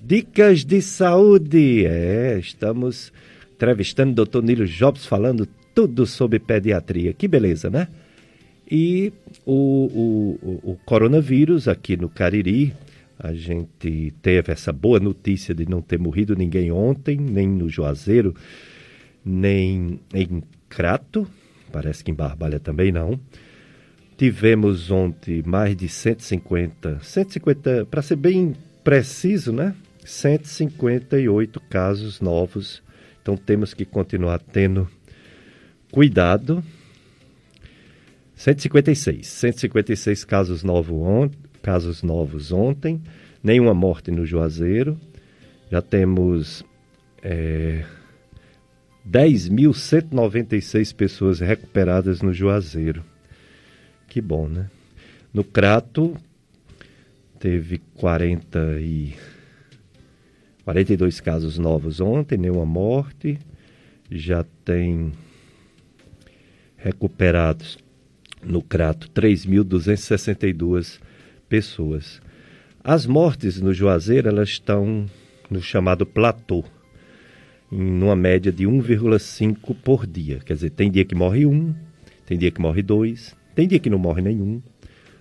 S1: Dicas de saúde. É, estamos entrevistando o doutor Nilo Jobs falando tudo sobre pediatria. Que beleza, né? E o, o, o coronavírus aqui no Cariri, a gente teve essa boa notícia de não ter morrido ninguém ontem, nem no Juazeiro, nem em Crato, parece que em Barbalha também não. Tivemos ontem mais de 150, 150, para ser bem preciso, né? 158 casos novos. Então temos que continuar tendo cuidado. 156, 156 casos novos, on, casos novos ontem, nenhuma morte no Juazeiro. Já temos é, 10.196 pessoas recuperadas no Juazeiro. Que bom, né? No Crato, teve 40 e 42 casos novos ontem, nenhuma morte. Já tem recuperados no Crato 3.262 pessoas. As mortes no Juazeiro elas estão no chamado platô, em uma média de 1,5 por dia. Quer dizer, tem dia que morre um, tem dia que morre dois, tem dia que não morre nenhum,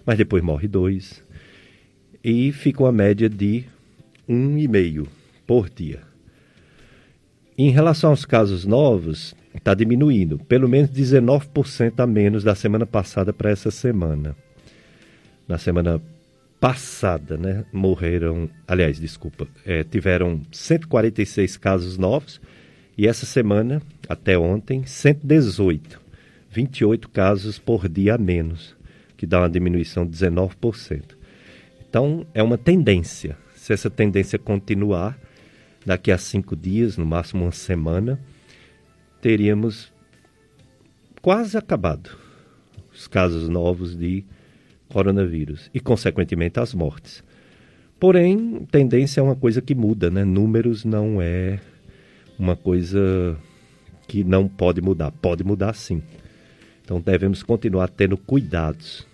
S1: mas depois morre dois. E fica uma média de um e meio por dia. Em relação aos casos novos, está diminuindo, pelo menos 19% a menos da semana passada para essa semana. Na semana passada, né, morreram, aliás, desculpa, é, tiveram 146 casos novos e essa semana, até ontem, 118. 28 casos por dia a menos, que dá uma diminuição de 19%. Então, é uma tendência. Se essa tendência continuar, daqui a cinco dias, no máximo uma semana, teríamos quase acabado os casos novos de coronavírus e, consequentemente, as mortes. Porém, tendência é uma coisa que muda, né? Números não é uma coisa que não pode mudar. Pode mudar sim. Então devemos continuar tendo cuidados.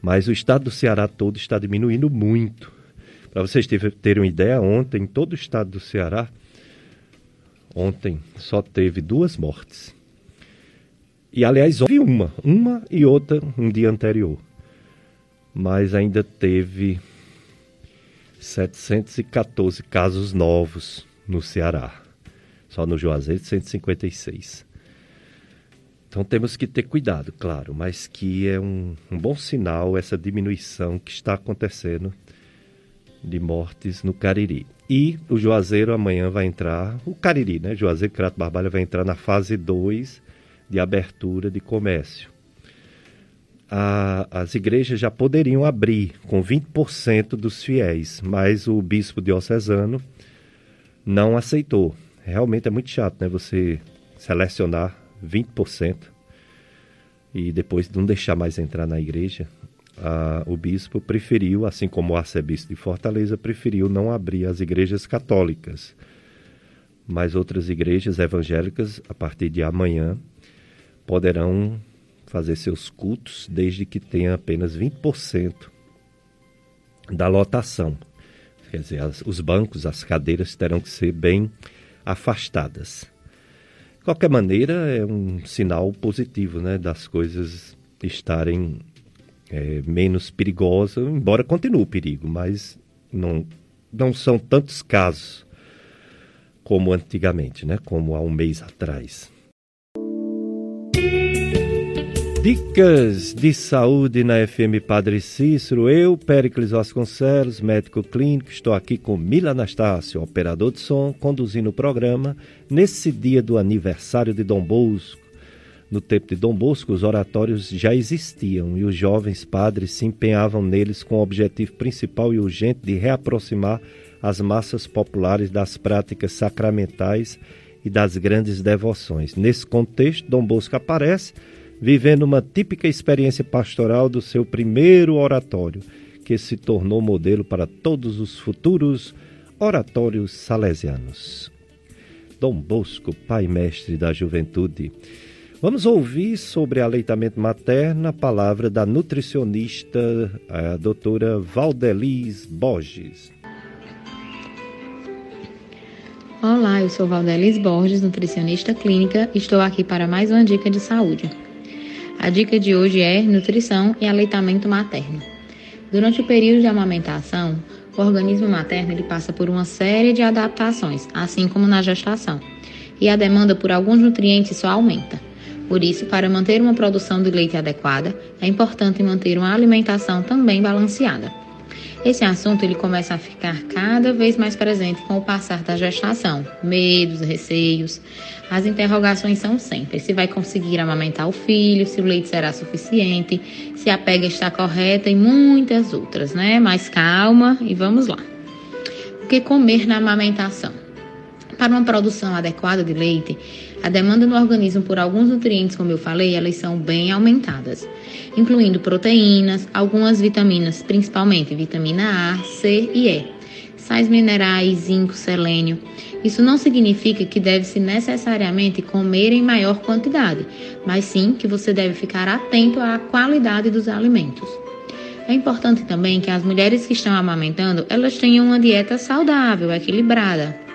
S1: Mas o estado do Ceará todo está diminuindo muito para vocês terem uma ideia, ontem, em todo o estado do Ceará, ontem só teve duas mortes. E, aliás, houve uma, uma e outra um dia anterior. Mas ainda teve 714 casos novos no Ceará. Só no Juazeiro, 156. Então temos que ter cuidado, claro, mas que é um, um bom sinal essa diminuição que está acontecendo de mortes no Cariri. E o Juazeiro amanhã vai entrar, o Cariri, né? Juazeiro Crato Barbalha vai entrar na fase 2 de abertura de comércio. A, as igrejas já poderiam abrir com 20% dos fiéis, mas o bispo diocesano não aceitou. Realmente é muito chato, né? Você selecionar 20% e depois não deixar mais entrar na igreja o bispo preferiu, assim como o arcebispo de Fortaleza, preferiu não abrir as igrejas católicas. Mas outras igrejas evangélicas, a partir de amanhã, poderão fazer seus cultos desde que tenha apenas 20% da lotação. Quer dizer, as, os bancos, as cadeiras terão que ser bem afastadas. De qualquer maneira, é um sinal positivo né, das coisas estarem é, menos perigosa, embora continue o perigo, mas não, não são tantos casos como antigamente, né? como há um mês atrás. Dicas de saúde na FM Padre Cícero. Eu, Péricles Vasconcelos, médico clínico, estou aqui com Mila Anastácio, operador de som, conduzindo o programa nesse dia do aniversário de Dom Bosco, No tempo de Dom Bosco, os oratórios já existiam e os jovens padres se empenhavam neles com o objetivo principal e urgente de reaproximar as massas populares das práticas sacramentais e das grandes devoções. Nesse contexto, Dom Bosco aparece vivendo uma típica experiência pastoral do seu primeiro oratório, que se tornou modelo para todos os futuros oratórios salesianos. Dom Bosco, pai mestre da juventude. Vamos ouvir sobre aleitamento materno a palavra da nutricionista, a doutora Valdelis Borges.
S4: Olá, eu sou Valdelis Borges, nutricionista clínica, estou aqui para mais uma dica de saúde. A dica de hoje é nutrição e aleitamento materno. Durante o período de amamentação, o organismo materno ele passa por uma série de adaptações, assim como na gestação, e a demanda por alguns nutrientes só aumenta. Por isso, para manter uma produção de leite adequada, é importante manter uma alimentação também balanceada. Esse assunto ele começa a ficar cada vez mais presente com o passar da gestação. Medos, receios, as interrogações são sempre se vai conseguir amamentar o filho, se o leite será suficiente, se a pega está correta e muitas outras, né? Mas calma e vamos lá. O que comer na amamentação? Para uma produção adequada de leite, a demanda no organismo por alguns nutrientes, como eu falei, elas são bem aumentadas, incluindo proteínas, algumas vitaminas, principalmente vitamina A, C e E, sais minerais, zinco, selênio. Isso não significa que deve-se necessariamente comer em maior quantidade, mas sim que você deve ficar atento à qualidade dos alimentos. É importante também que as mulheres que estão amamentando, elas tenham uma dieta saudável, equilibrada,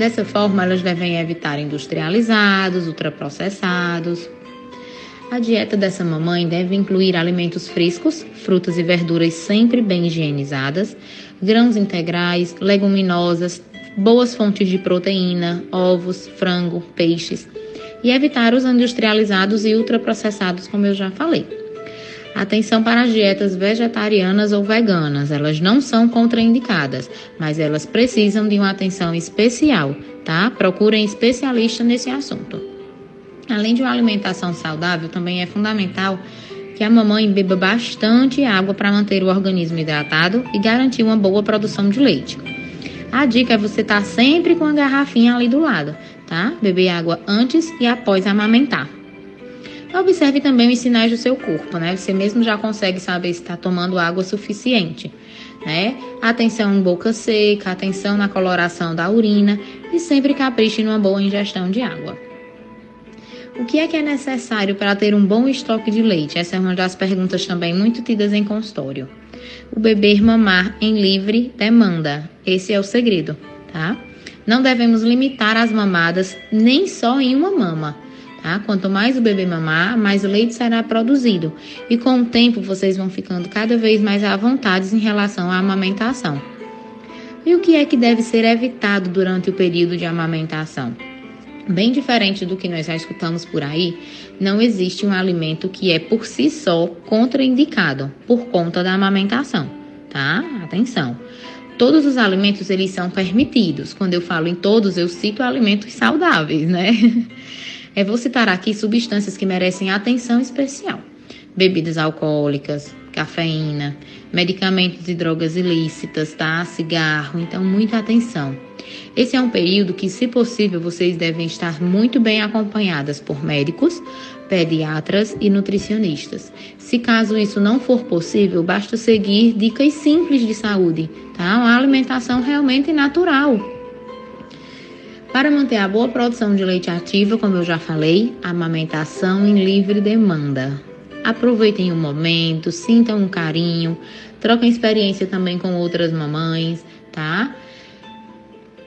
S4: Dessa forma, elas devem evitar industrializados, ultraprocessados. A dieta dessa mamãe deve incluir alimentos frescos, frutas e verduras sempre bem higienizadas, grãos integrais, leguminosas, boas fontes de proteína, ovos, frango, peixes, e evitar os industrializados e ultraprocessados, como eu já falei. Atenção para as dietas vegetarianas ou veganas. Elas não são contraindicadas, mas elas precisam de uma atenção especial, tá? Procurem especialista nesse assunto. Além de uma alimentação saudável, também é fundamental que a mamãe beba bastante água para manter o organismo hidratado e garantir uma boa produção de leite. A dica é você estar tá sempre com a garrafinha ali do lado, tá? Beber água antes e após amamentar. Observe também os sinais do seu corpo, né? Você mesmo já consegue saber se está tomando água suficiente, né? Atenção em boca seca, atenção na coloração da urina e sempre capriche numa boa ingestão de água. O que é que é necessário para ter um bom estoque de leite? Essa é uma das perguntas também muito tidas em consultório. O beber mamar em livre demanda. Esse é o segredo, tá? Não devemos limitar as mamadas nem só em uma mama Tá? Quanto mais o bebê mamar, mais leite será produzido. E com o tempo vocês vão ficando cada vez mais à vontade em relação à amamentação. E o que é que deve ser evitado durante o período de amamentação? Bem diferente do que nós já escutamos por aí, não existe um alimento que é por si só contraindicado por conta da amamentação, tá? Atenção. Todos os alimentos eles são permitidos. Quando eu falo em todos, eu cito alimentos saudáveis, né? É, vou citar aqui substâncias que merecem atenção especial: bebidas alcoólicas, cafeína, medicamentos e drogas ilícitas, tá? Cigarro, então muita atenção. Esse é um período que, se possível, vocês devem estar muito bem acompanhadas por médicos, pediatras e nutricionistas. Se caso isso não for possível, basta seguir dicas simples de saúde, tá? Uma alimentação realmente natural. Para manter a boa produção de leite ativa, como eu já falei, amamentação em livre demanda. Aproveitem o momento, sintam um carinho, troquem experiência também com outras mamães, tá?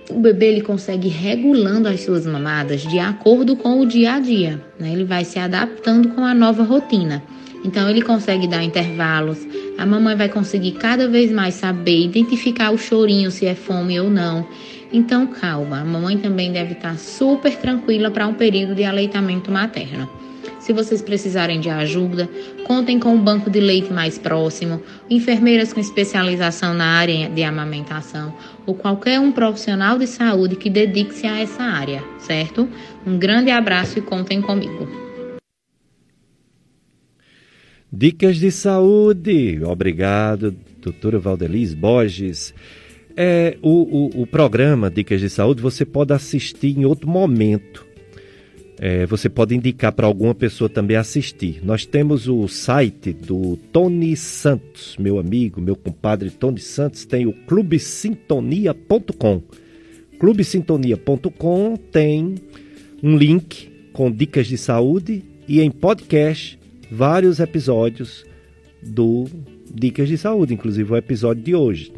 S4: O bebê ele consegue regulando as suas mamadas de acordo com o dia a dia, né? Ele vai se adaptando com a nova rotina. Então ele consegue dar intervalos. A mamãe vai conseguir cada vez mais saber identificar o chorinho se é fome ou não. Então, calma, a mamãe também deve estar super tranquila para um período de aleitamento materno. Se vocês precisarem de ajuda, contem com o banco de leite mais próximo, enfermeiras com especialização na área de amamentação ou qualquer um profissional de saúde que dedique-se a essa área, certo? Um grande abraço e contem comigo.
S1: Dicas de saúde. Obrigado, doutora Valdeliz Borges. É, o, o, o programa Dicas de Saúde você pode assistir em outro momento é, você pode indicar para alguma pessoa também assistir. Nós temos o site do Tony Santos, meu amigo, meu compadre Tony Santos, tem o clubesintonia.com. Clubesintonia.com tem um link com dicas de saúde e em podcast vários episódios do Dicas de Saúde, inclusive o episódio de hoje.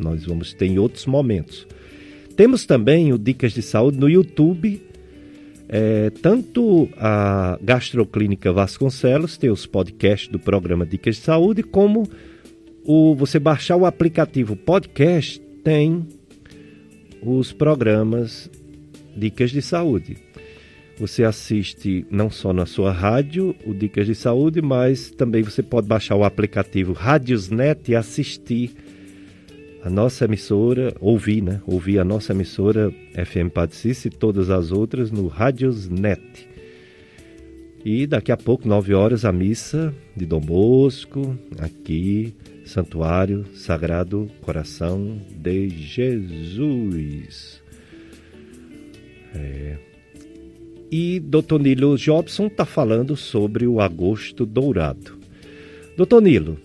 S1: Nós vamos ter em outros momentos. Temos também o Dicas de Saúde no YouTube é, tanto a Gastroclínica Vasconcelos tem os podcasts do programa Dicas de Saúde, como o, você baixar o aplicativo podcast tem os programas Dicas de Saúde. Você assiste não só na sua rádio, o Dicas de Saúde, mas também você pode baixar o aplicativo Radiosnet e assistir a nossa emissora, ouvir, né? Ouvir a nossa emissora FM Padecice e todas as outras no Radiosnet. E daqui a pouco, nove horas, a missa de Dom Bosco, aqui, Santuário Sagrado Coração de Jesus. É. E Dr. Nilo Jobson está falando sobre o agosto dourado. Doutor Nilo,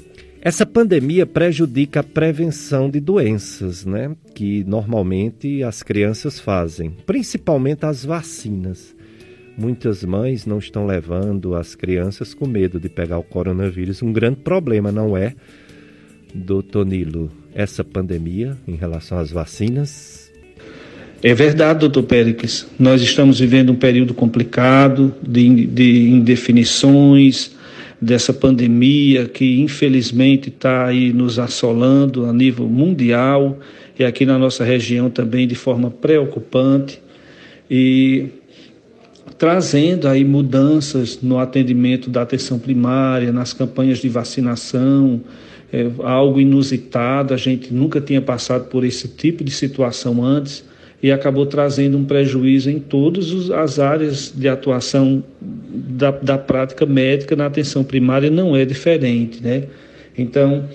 S1: essa pandemia prejudica a prevenção de doenças, né? Que normalmente as crianças fazem, principalmente as vacinas. Muitas mães não estão levando as crianças com medo de pegar o coronavírus. Um grande problema, não é, doutor Nilo, essa pandemia em relação às vacinas?
S2: É verdade, doutor Péricles. Nós estamos vivendo um período complicado de, de indefinições, dessa pandemia que infelizmente está aí nos assolando a nível mundial e aqui na nossa região também de forma preocupante e trazendo aí mudanças no atendimento da atenção primária, nas campanhas de vacinação, é algo inusitado, a gente nunca tinha passado por esse tipo de situação antes e acabou trazendo um prejuízo em todas as áreas de atuação da, da prática médica na atenção primária, não é diferente, né? Então,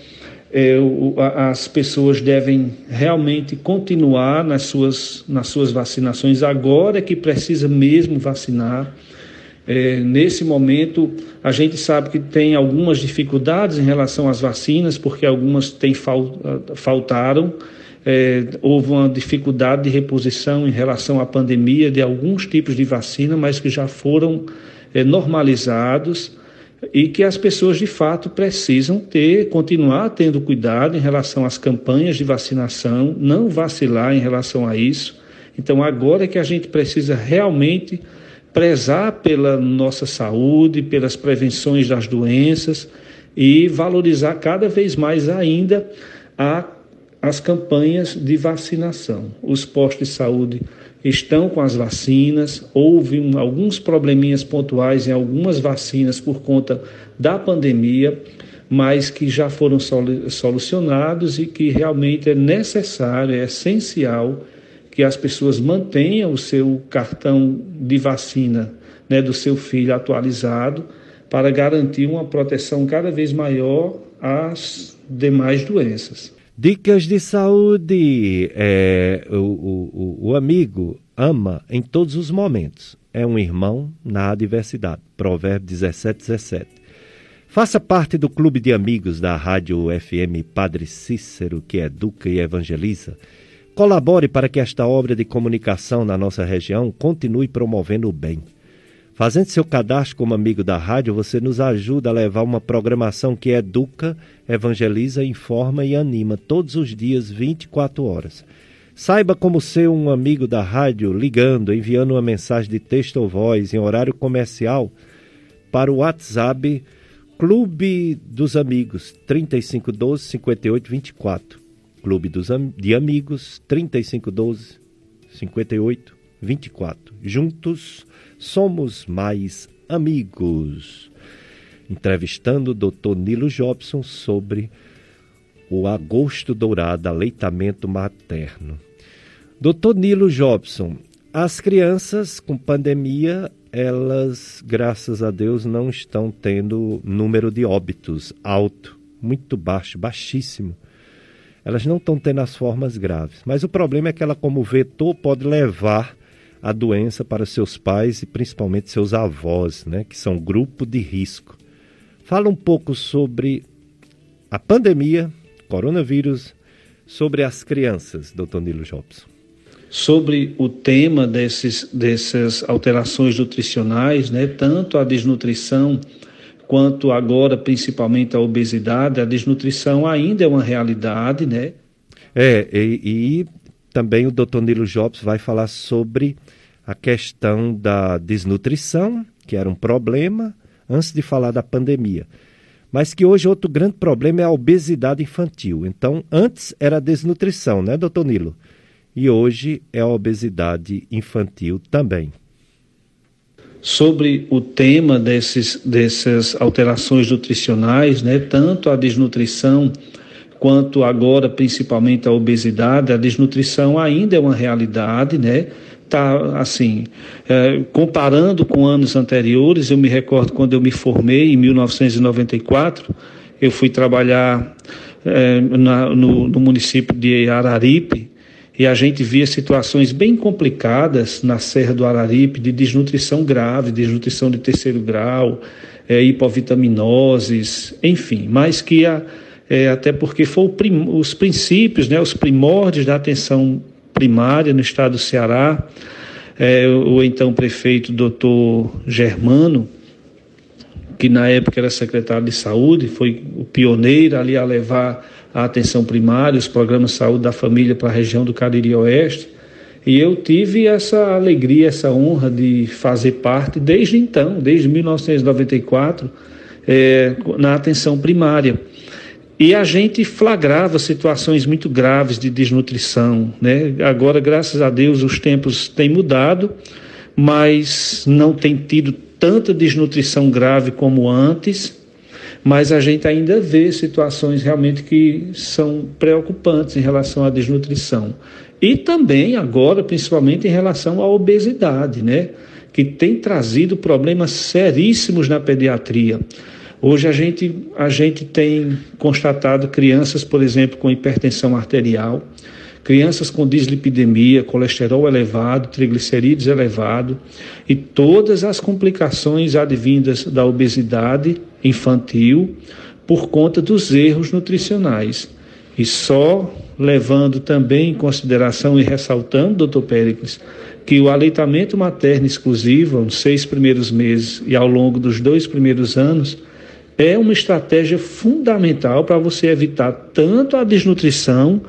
S2: é, o, as pessoas devem realmente continuar nas suas, nas suas vacinações agora que precisa mesmo vacinar. É, nesse momento, a gente sabe que tem algumas dificuldades em relação às vacinas, porque algumas têm fal, faltaram é, houve uma dificuldade de reposição em relação à pandemia de alguns tipos de vacina, mas que já foram é, normalizados e que as pessoas de fato precisam ter, continuar tendo cuidado em relação às campanhas de vacinação, não vacilar em relação a isso. Então agora é que a gente precisa realmente prezar pela nossa saúde, pelas prevenções das doenças e valorizar cada vez mais ainda a as campanhas de vacinação. Os postos de saúde estão com as vacinas, houve um, alguns probleminhas pontuais em algumas vacinas por conta da pandemia, mas que já foram solucionados e que realmente é necessário, é essencial que as pessoas mantenham o seu cartão de vacina né, do seu filho atualizado para garantir uma proteção cada vez maior às demais doenças.
S1: Dicas de saúde. É, o, o, o amigo ama em todos os momentos. É um irmão na adversidade. Provérbio 17, 17. Faça parte do clube de amigos da Rádio FM Padre Cícero, que educa e evangeliza. Colabore para que esta obra de comunicação na nossa região continue promovendo o bem. Fazendo seu cadastro como amigo da rádio, você nos ajuda a levar uma programação que educa, evangeliza, informa e anima todos os dias, 24 horas. Saiba como ser um amigo da rádio ligando, enviando uma mensagem de texto ou voz em horário comercial para o WhatsApp Clube dos Amigos 3512 5824. Clube dos Am de Amigos 3512 5824. Juntos somos mais Amigos, entrevistando o Dr. Nilo Jobson sobre o agosto dourado, aleitamento materno. Doutor Nilo Jobson, as crianças com pandemia, elas, graças a Deus, não estão tendo número de óbitos alto, muito baixo, baixíssimo. Elas não estão tendo as formas graves. Mas o problema é que ela, como vetor, pode levar a doença para seus pais e principalmente seus avós, né, que são grupo de risco. Fala um pouco sobre a pandemia, coronavírus, sobre as crianças, doutor Nilo Jobson
S2: sobre o tema desses, dessas alterações nutricionais, né, tanto a desnutrição quanto agora principalmente a obesidade, a desnutrição ainda é uma realidade, né?
S1: É, e, e também o Dr. Nilo Jobs vai falar sobre a questão da desnutrição, que era um problema antes de falar da pandemia. Mas que hoje outro grande problema é a obesidade infantil. Então, antes era a desnutrição, né, doutor Nilo? e hoje é a obesidade infantil também.
S2: Sobre o tema desses, dessas alterações nutricionais, né, tanto a desnutrição quanto agora principalmente a obesidade, a desnutrição ainda é uma realidade, né? Tá assim, é, comparando com anos anteriores, eu me recordo quando eu me formei em 1994, eu fui trabalhar é, na, no, no município de Araripe e a gente via situações bem complicadas na Serra do Araripe de desnutrição grave, desnutrição de terceiro grau, é, hipovitaminoses, enfim, mas que a, é, até porque foram os princípios, né, os primórdios da atenção primária no estado do Ceará, é, o então prefeito doutor Germano, que na época era secretário de saúde, foi o pioneiro ali a levar a atenção primária, os programas de saúde da família para a região do Cariri Oeste. E eu tive essa alegria, essa honra de fazer parte desde então, desde 1994, é, na atenção primária. E a gente flagrava situações muito graves de desnutrição. Né? Agora, graças a Deus, os tempos têm mudado, mas não tem tido tanta desnutrição grave como antes mas a gente ainda vê situações realmente que são preocupantes em relação à desnutrição. E também agora, principalmente em relação à obesidade, né? Que tem trazido problemas seríssimos na pediatria. Hoje a gente, a gente tem constatado crianças, por exemplo, com hipertensão arterial, crianças com dislipidemia, colesterol elevado, triglicerídeos elevado e todas as complicações advindas da obesidade infantil por conta dos erros nutricionais. E só levando também em consideração e ressaltando, doutor Péricles, que o aleitamento materno exclusivo, nos seis primeiros meses e ao longo dos dois primeiros anos, é uma estratégia fundamental para você evitar tanto a desnutrição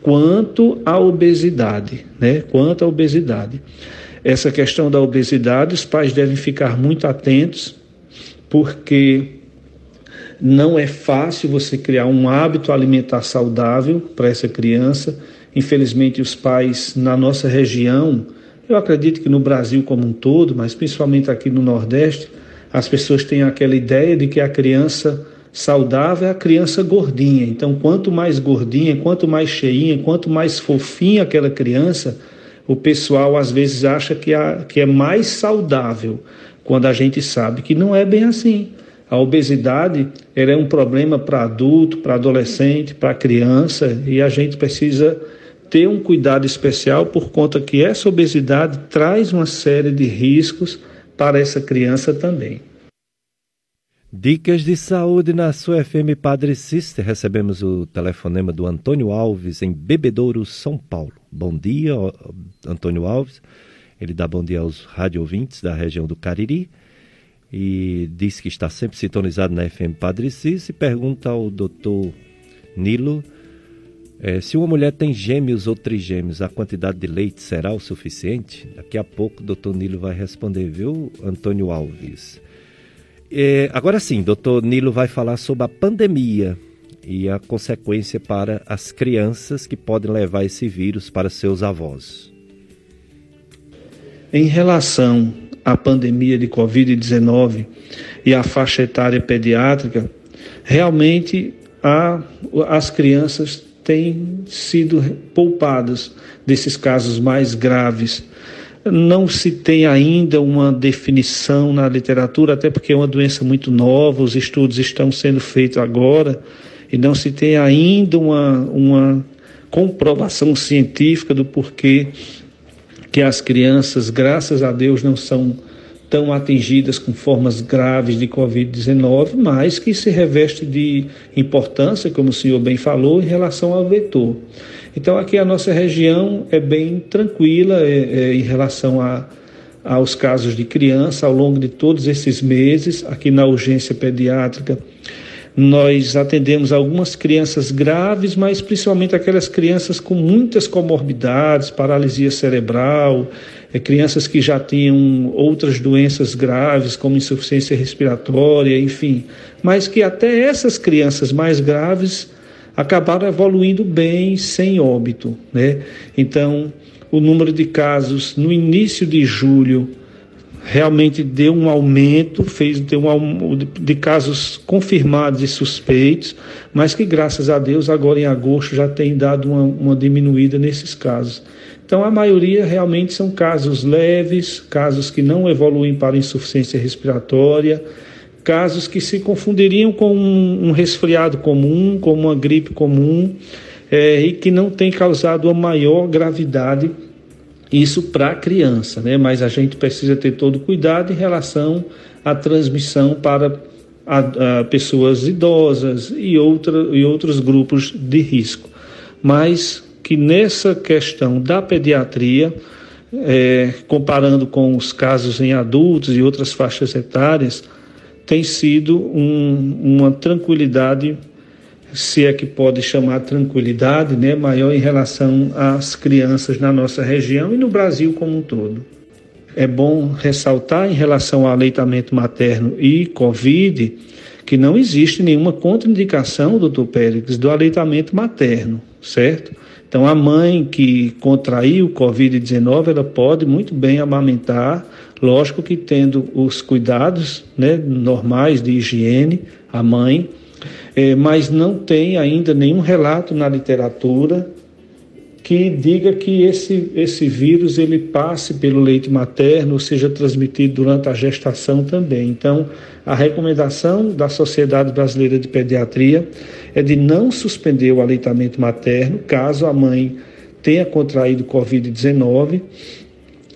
S2: quanto a obesidade, né? Quanto a obesidade. Essa questão da obesidade, os pais devem ficar muito atentos, porque não é fácil você criar um hábito alimentar saudável para essa criança. Infelizmente, os pais na nossa região, eu acredito que no Brasil como um todo, mas principalmente aqui no Nordeste, as pessoas têm aquela ideia de que a criança saudável é a criança gordinha. Então, quanto mais gordinha, quanto mais cheinha, quanto mais fofinha aquela criança, o pessoal às vezes acha que, a, que é mais saudável, quando a gente sabe que não é bem assim. A obesidade é um problema para adulto, para adolescente, para criança e a gente precisa ter um cuidado especial por conta que essa obesidade traz uma série de riscos para essa criança também.
S1: Dicas de saúde na sua FM Padre Cister. Recebemos o telefonema do Antônio Alves em Bebedouro, São Paulo. Bom dia, Antônio Alves. Ele dá bom dia aos rádio ouvintes da região do Cariri e diz que está sempre sintonizado na FM Padre Cis e pergunta ao doutor Nilo é, se uma mulher tem gêmeos ou trigêmeos, a quantidade de leite será o suficiente? Daqui a pouco o doutor Nilo vai responder, viu, Antônio Alves? É, agora sim, doutor Nilo vai falar sobre a pandemia e a consequência para as crianças que podem levar esse vírus para seus avós.
S2: Em relação a pandemia de Covid-19 e a faixa etária pediátrica, realmente a, as crianças têm sido poupadas desses casos mais graves. Não se tem ainda uma definição na literatura, até porque é uma doença muito nova, os estudos estão sendo feitos agora, e não se tem ainda uma, uma comprovação científica do porquê que as crianças, graças a Deus, não são tão atingidas com formas graves de Covid-19, mas que se reveste de importância, como o senhor bem falou, em relação ao vetor. Então, aqui a nossa região é bem tranquila é, é, em relação a, aos casos de criança ao longo de todos esses meses, aqui na urgência pediátrica. Nós atendemos algumas crianças graves, mas principalmente aquelas crianças com muitas comorbidades, paralisia cerebral, é, crianças que já tinham outras doenças graves, como insuficiência respiratória, enfim. Mas que até essas crianças mais graves acabaram evoluindo bem, sem óbito. Né? Então, o número de casos no início de julho realmente deu um aumento, fez deu um de casos confirmados e suspeitos, mas que graças a Deus agora em agosto já tem dado uma, uma diminuída nesses casos. Então a maioria realmente são casos leves, casos que não evoluem para insuficiência respiratória, casos que se confundiriam com um, um resfriado comum, com uma gripe comum, é, e que não tem causado a maior gravidade isso para a criança, né? mas a gente precisa ter todo cuidado em relação à transmissão para a, a pessoas idosas e, outra, e outros grupos de risco. Mas que nessa questão da pediatria, é, comparando com os casos em adultos e outras faixas etárias, tem sido um, uma tranquilidade se é que pode chamar tranquilidade, né, maior em relação às crianças na nossa região e no Brasil como um todo. É bom ressaltar em relação ao aleitamento materno e Covid que não existe nenhuma contraindicação, doutor Pérez, do aleitamento materno, certo? Então, a mãe que contraiu Covid-19, ela pode muito bem amamentar, lógico que tendo os cuidados né, normais de higiene, a mãe, é, mas não tem ainda nenhum relato na literatura que diga que esse, esse vírus ele passe pelo leite materno ou seja transmitido durante a gestação também. Então, a recomendação da Sociedade Brasileira de Pediatria é de não suspender o aleitamento materno caso a mãe tenha contraído Covid-19.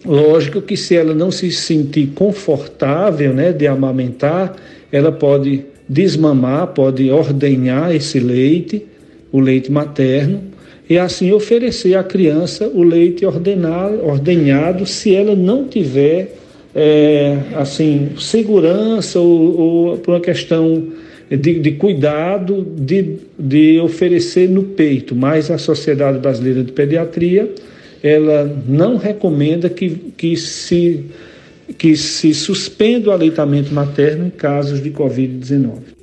S2: Lógico que se ela não se sentir confortável né, de amamentar, ela pode desmamar, pode ordenhar esse leite, o leite materno, e assim oferecer à criança o leite ordenado, ordenhado se ela não tiver é, assim segurança ou, ou, por uma questão de, de cuidado de, de oferecer no peito. Mas a Sociedade Brasileira de Pediatria ela não recomenda que, que se que se suspenda o aleitamento materno em casos de Covid-19.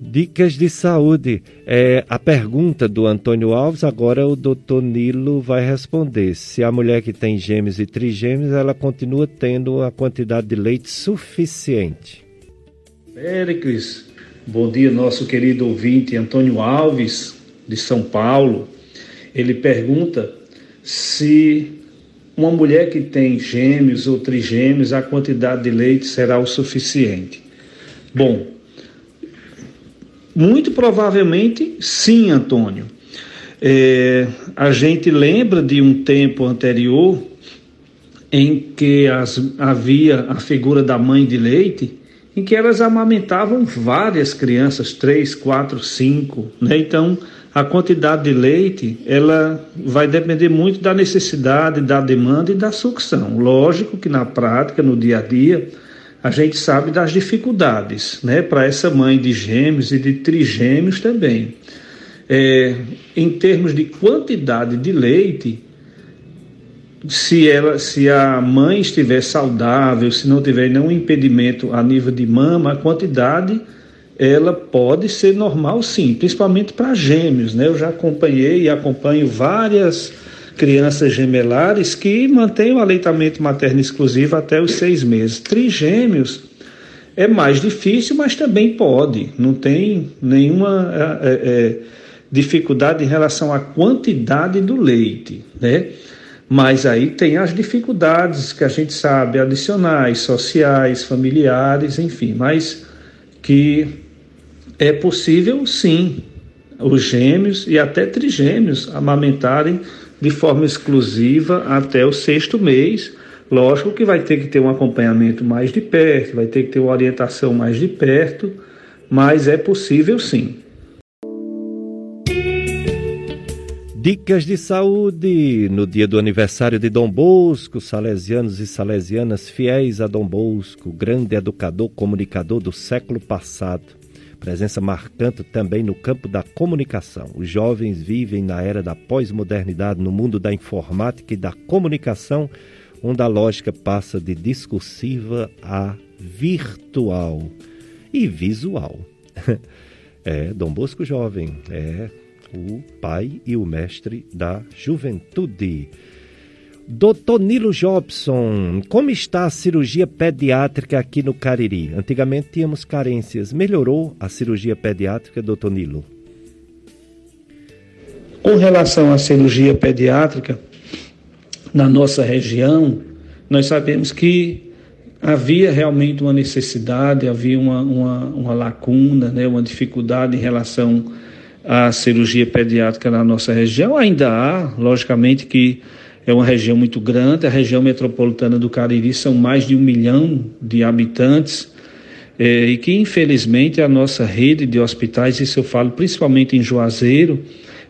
S1: Dicas de saúde. É, a pergunta do Antônio Alves, agora o doutor Nilo vai responder. Se a mulher que tem gêmeos e trigêmeos, ela continua tendo a quantidade de leite suficiente.
S2: Péricles, bom dia, nosso querido ouvinte Antônio Alves, de São Paulo. Ele pergunta se uma mulher que tem gêmeos ou trigêmeos, a quantidade de leite será o suficiente? Bom, muito provavelmente sim, Antônio. É, a gente lembra de um tempo anterior em que as, havia a figura da mãe de leite, em que elas amamentavam várias crianças, três, quatro, cinco, né? Então, a quantidade de leite ela vai depender muito da necessidade, da demanda e da sucção. Lógico que na prática, no dia a dia, a gente sabe das dificuldades, né, para essa mãe de gêmeos e de trigêmeos também. É, em termos de quantidade de leite, se ela, se a mãe estiver saudável, se não tiver nenhum impedimento a nível de mama, a quantidade ela pode ser normal sim, principalmente para gêmeos, né? Eu já acompanhei e acompanho várias crianças gemelares que mantêm o aleitamento materno exclusivo até os seis meses. Trigêmeos é mais difícil, mas também pode. Não tem nenhuma é, é, dificuldade em relação à quantidade do leite, né? Mas aí tem as dificuldades que a gente sabe, adicionais, sociais, familiares, enfim, mas que é possível sim os gêmeos e até trigêmeos amamentarem de forma exclusiva até o sexto mês. Lógico que vai ter que ter um acompanhamento mais de perto, vai ter que ter uma orientação mais de perto, mas é possível sim.
S1: Dicas de saúde no dia do aniversário de Dom Bosco, salesianos e salesianas fiéis a Dom Bosco, grande educador, comunicador do século passado. Presença marcante também no campo da comunicação. Os jovens vivem na era da pós-modernidade, no mundo da informática e da comunicação, onde a lógica passa de discursiva a virtual e visual. É, Dom Bosco jovem, é o pai e o mestre da juventude. Doutor Nilo Jobson, como está a cirurgia pediátrica aqui no Cariri? Antigamente tínhamos carências. Melhorou a cirurgia pediátrica, doutor Nilo?
S2: Com relação à cirurgia pediátrica, na nossa região, nós sabemos que havia realmente uma necessidade, havia uma, uma, uma lacuna, né, uma dificuldade em relação a cirurgia pediátrica na nossa região. Ainda há, logicamente que é uma região muito grande, a região metropolitana do Cariri são mais de um milhão de habitantes, é, e que infelizmente a nossa rede de hospitais, isso eu falo principalmente em Juazeiro,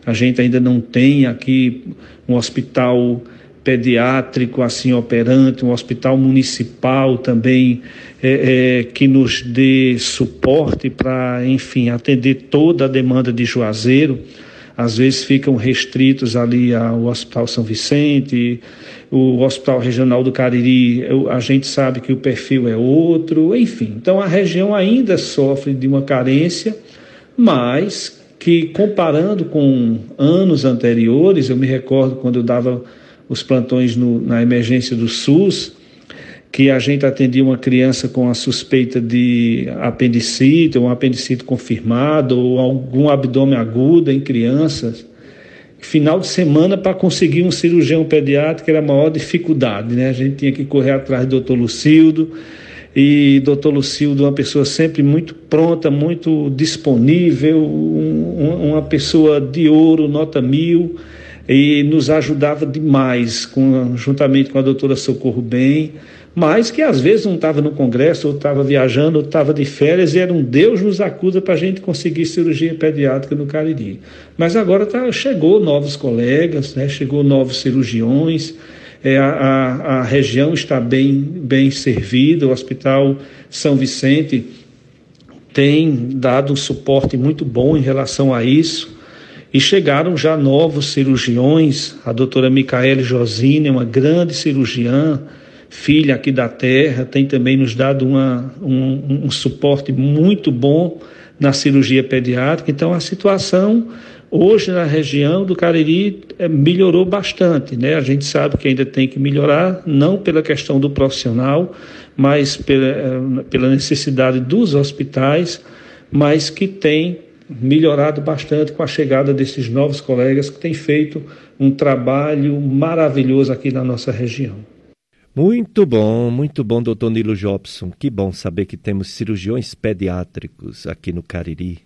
S2: a gente ainda não tem aqui um hospital pediátrico assim operante, um hospital municipal também é, é, que nos dê suporte para, enfim, atender toda a demanda de Juazeiro. Às vezes ficam restritos ali ao Hospital São Vicente, o Hospital Regional do Cariri, a gente sabe que o perfil é outro, enfim. Então a região ainda sofre de uma carência, mas que comparando com anos anteriores, eu me recordo quando eu dava os plantões no, na emergência do SUS, que a gente atendia uma criança com a suspeita de apendicite, ou um apendicite confirmado, ou algum abdômen agudo em crianças. Final de semana, para conseguir um cirurgião pediátrico, era a maior dificuldade, né? A gente tinha que correr atrás do doutor Lucildo, e doutor Lucildo, uma pessoa sempre muito pronta, muito disponível, um, uma pessoa de ouro, nota mil, e nos ajudava demais, com, juntamente com a doutora Socorro Bem, mas que às vezes não estava no congresso, ou estava viajando, ou estava de férias, e era um Deus nos acuda para a gente conseguir cirurgia pediátrica no Cariri. Mas agora tá, chegou novos colegas, né, chegou novos cirurgiões, é, a, a, a região está bem, bem servida, o Hospital São Vicente tem dado um suporte muito bom em relação a isso. E chegaram já novos cirurgiões, a doutora Micaele Josine, uma grande cirurgiã, filha aqui da terra, tem também nos dado uma, um, um suporte muito bom na cirurgia pediátrica. Então a situação hoje na região do Cariri é, melhorou bastante, né? A gente sabe que ainda tem que melhorar, não pela questão do profissional, mas pela, eh, pela necessidade dos hospitais, mas que tem melhorado bastante com a chegada desses novos colegas que têm feito um trabalho maravilhoso aqui na nossa região.
S1: Muito bom, muito bom, doutor Nilo Jobson. Que bom saber que temos cirurgiões pediátricos aqui no Cariri.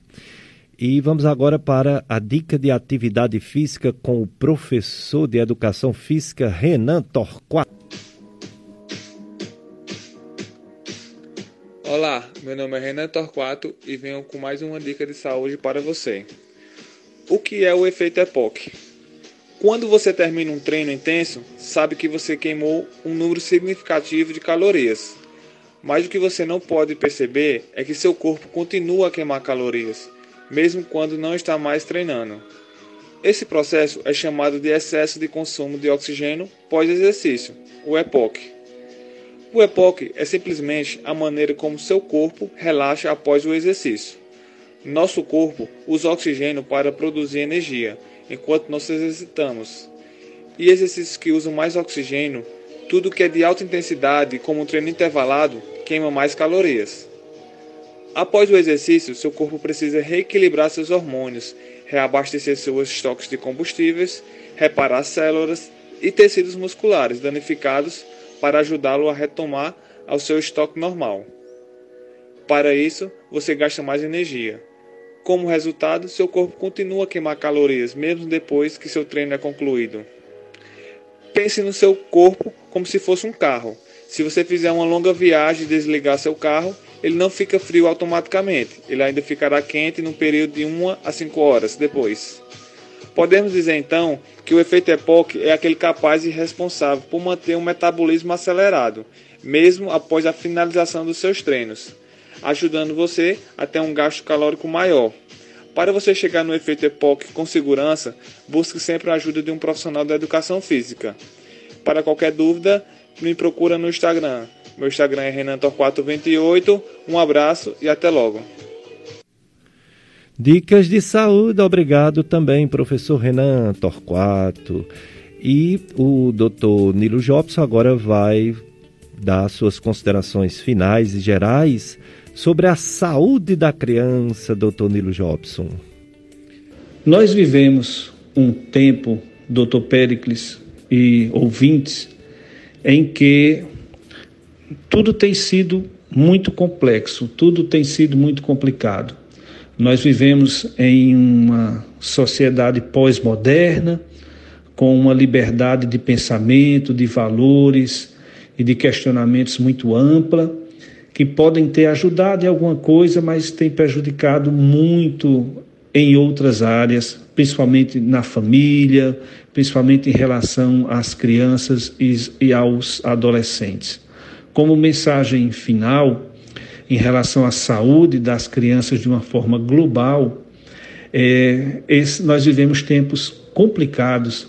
S1: E vamos agora para a dica de atividade física com o professor de educação física Renan Torquato.
S5: Olá, meu nome é Renan Torquato e venho com mais uma dica de saúde para você. O que é o efeito EPOC? Quando você termina um treino intenso, sabe que você queimou um número significativo de calorias. Mas o que você não pode perceber é que seu corpo continua a queimar calorias, mesmo quando não está mais treinando. Esse processo é chamado de excesso de consumo de oxigênio pós-exercício, o EPOC. O EPOC é simplesmente a maneira como seu corpo relaxa após o exercício. Nosso corpo usa oxigênio para produzir energia enquanto nos exercitamos. e exercícios que usam mais oxigênio, tudo que é de alta intensidade, como um treino intervalado, queima mais calorias. Após o exercício, seu corpo precisa reequilibrar seus hormônios, reabastecer seus estoques de combustíveis, reparar células e tecidos musculares danificados para ajudá-lo a retomar ao seu estoque normal. Para isso, você gasta mais energia. Como resultado, seu corpo continua a queimar calorias mesmo depois que seu treino é concluído. Pense no seu corpo como se fosse um carro. Se você fizer uma longa viagem e desligar seu carro, ele não fica frio automaticamente. Ele ainda ficará quente no período de 1 a 5 horas depois. Podemos dizer então que o efeito EPOC é aquele capaz e responsável por manter um metabolismo acelerado, mesmo após a finalização dos seus treinos ajudando você a ter um gasto calórico maior. Para você chegar no efeito EPOC com segurança, busque sempre a ajuda de um profissional da educação física. Para qualquer dúvida, me procura no Instagram. Meu Instagram é renantor428. Um abraço e até logo.
S1: Dicas de saúde, obrigado também, professor Renan Torquato. E o doutor Nilo Jobson agora vai dar suas considerações finais e gerais sobre a saúde da criança, doutor Nilo Jobson.
S2: Nós vivemos um tempo, doutor Pericles e ouvintes, em que tudo tem sido muito complexo, tudo tem sido muito complicado. Nós vivemos em uma sociedade pós-moderna, com uma liberdade de pensamento, de valores e de questionamentos muito ampla que podem ter ajudado em alguma coisa, mas têm prejudicado muito em outras áreas, principalmente na família, principalmente em relação às crianças e aos adolescentes. Como mensagem final, em relação à saúde das crianças de uma forma global, é, esse, nós vivemos tempos complicados,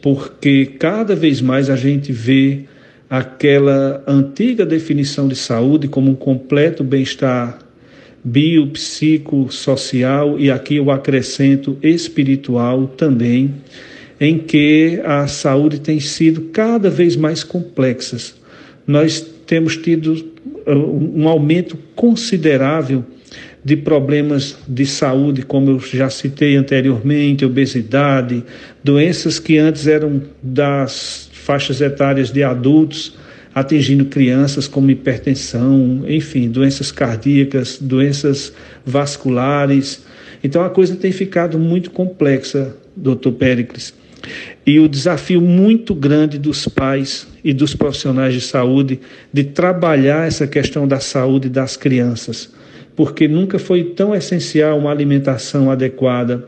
S2: porque cada vez mais a gente vê aquela antiga definição de saúde como um completo bem-estar bio, social e aqui eu acrescento espiritual também, em que a saúde tem sido cada vez mais complexa. Nós temos tido uh, um aumento considerável de problemas de saúde, como eu já citei anteriormente, obesidade, doenças que antes eram das faixas etárias de adultos, atingindo crianças como hipertensão, enfim, doenças cardíacas, doenças vasculares. Então a coisa tem ficado muito complexa, doutor Péricles. E o desafio muito grande dos pais e dos profissionais de saúde de trabalhar essa questão da saúde das crianças, porque nunca foi tão essencial uma alimentação adequada,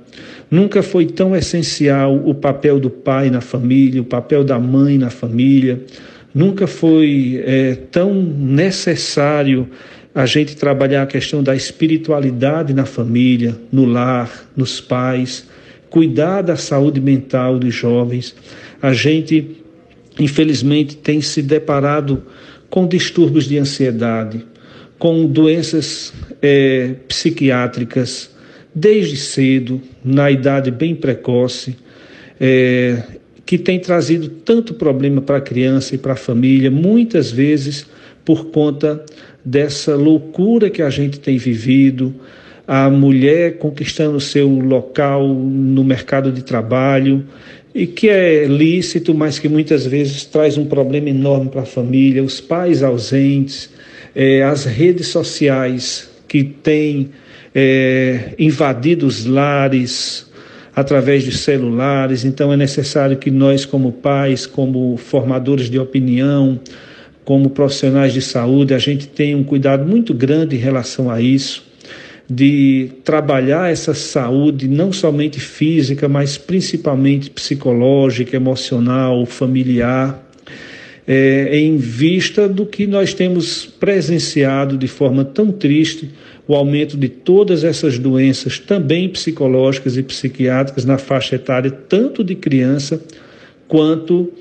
S2: Nunca foi tão essencial o papel do pai na família, o papel da mãe na família. Nunca foi é, tão necessário a gente trabalhar a questão da espiritualidade na família, no lar, nos pais, cuidar da saúde mental dos jovens. A gente, infelizmente, tem se deparado com distúrbios de ansiedade, com doenças é, psiquiátricas desde cedo, na idade bem precoce, é, que tem trazido tanto problema para a criança e para a família, muitas vezes por conta dessa loucura que a gente tem vivido, a mulher conquistando seu local no mercado de trabalho, e que é lícito, mas que muitas vezes traz um problema enorme para a família, os pais ausentes, é, as redes sociais que têm é, invadido os lares através de celulares. Então é necessário que nós, como pais, como formadores de opinião, como profissionais de saúde, a gente tenha um cuidado muito grande em relação a isso, de trabalhar essa saúde não somente física, mas principalmente psicológica, emocional, familiar. É, em vista do que nós temos presenciado de forma tão triste o aumento de todas essas doenças, também psicológicas e psiquiátricas, na faixa etária, tanto de criança quanto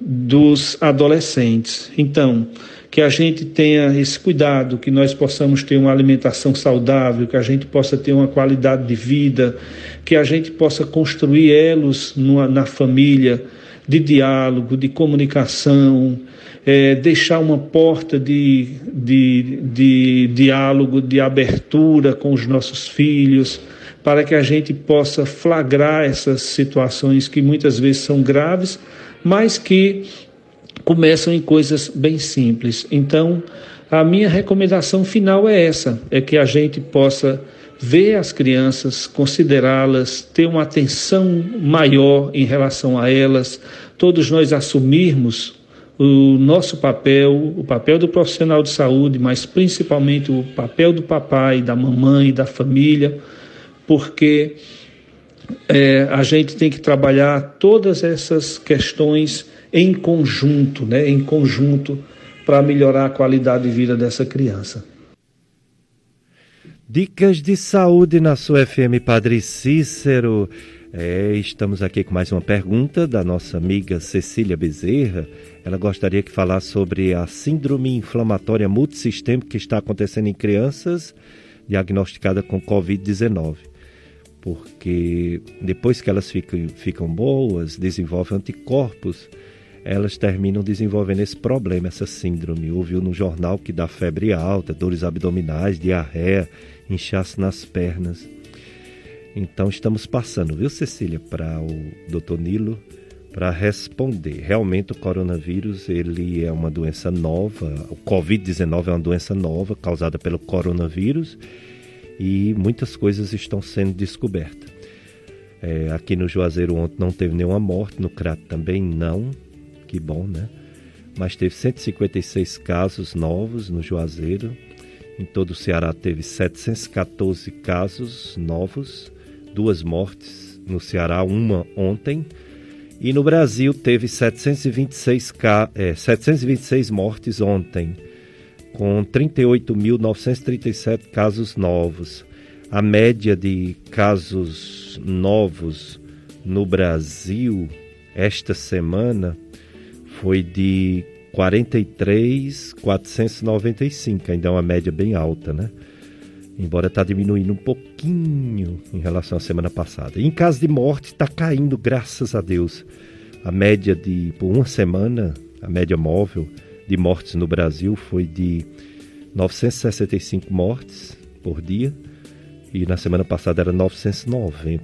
S2: dos adolescentes. Então, que a gente tenha esse cuidado, que nós possamos ter uma alimentação saudável, que a gente possa ter uma qualidade de vida, que a gente possa construir elos numa, na família, de diálogo, de comunicação, é, deixar uma porta de, de, de diálogo, de abertura com os nossos filhos, para que a gente possa flagrar essas situações que muitas vezes são graves, mas que começam em coisas bem simples. Então, a minha recomendação final é essa: é que a gente possa ver as crianças, considerá-las, ter uma atenção maior em relação a elas, todos nós assumirmos o nosso papel, o papel do profissional de saúde, mas principalmente o papel do papai, da mamãe, da família, porque é, a gente tem que trabalhar todas essas questões em conjunto, né, em conjunto, para melhorar a qualidade de vida dessa criança.
S1: Dicas de saúde na sua FM Padre Cícero. É, estamos aqui com mais uma pergunta da nossa amiga Cecília Bezerra. Ela gostaria que falasse sobre a síndrome inflamatória multissistêmica que está acontecendo em crianças diagnosticadas com Covid-19. Porque depois que elas ficam, ficam boas, desenvolvem anticorpos, elas terminam desenvolvendo esse problema, essa síndrome. Ouviu no jornal que dá febre alta, dores abdominais, diarreia, inchaço nas pernas. Então estamos passando, viu, Cecília, para o doutor Nilo para responder. Realmente o coronavírus ele é uma doença nova, o Covid-19 é uma doença nova causada pelo coronavírus e muitas coisas estão sendo descobertas. É, aqui no Juazeiro ontem não teve nenhuma morte, no Crato também não, que bom, né? Mas teve 156 casos novos no Juazeiro. Em todo o Ceará teve 714 casos novos, duas mortes no Ceará, uma ontem e no Brasil teve 726, é, 726 mortes ontem, com 38.937 casos novos. A média de casos novos no Brasil esta semana foi de 43.495, ainda é uma média bem alta, né? Embora está diminuindo um pouquinho em relação à semana passada. E em caso de morte, está caindo, graças a Deus. A média de, por uma semana, a média móvel de mortes no Brasil foi de 965 mortes por dia e na semana passada era 990.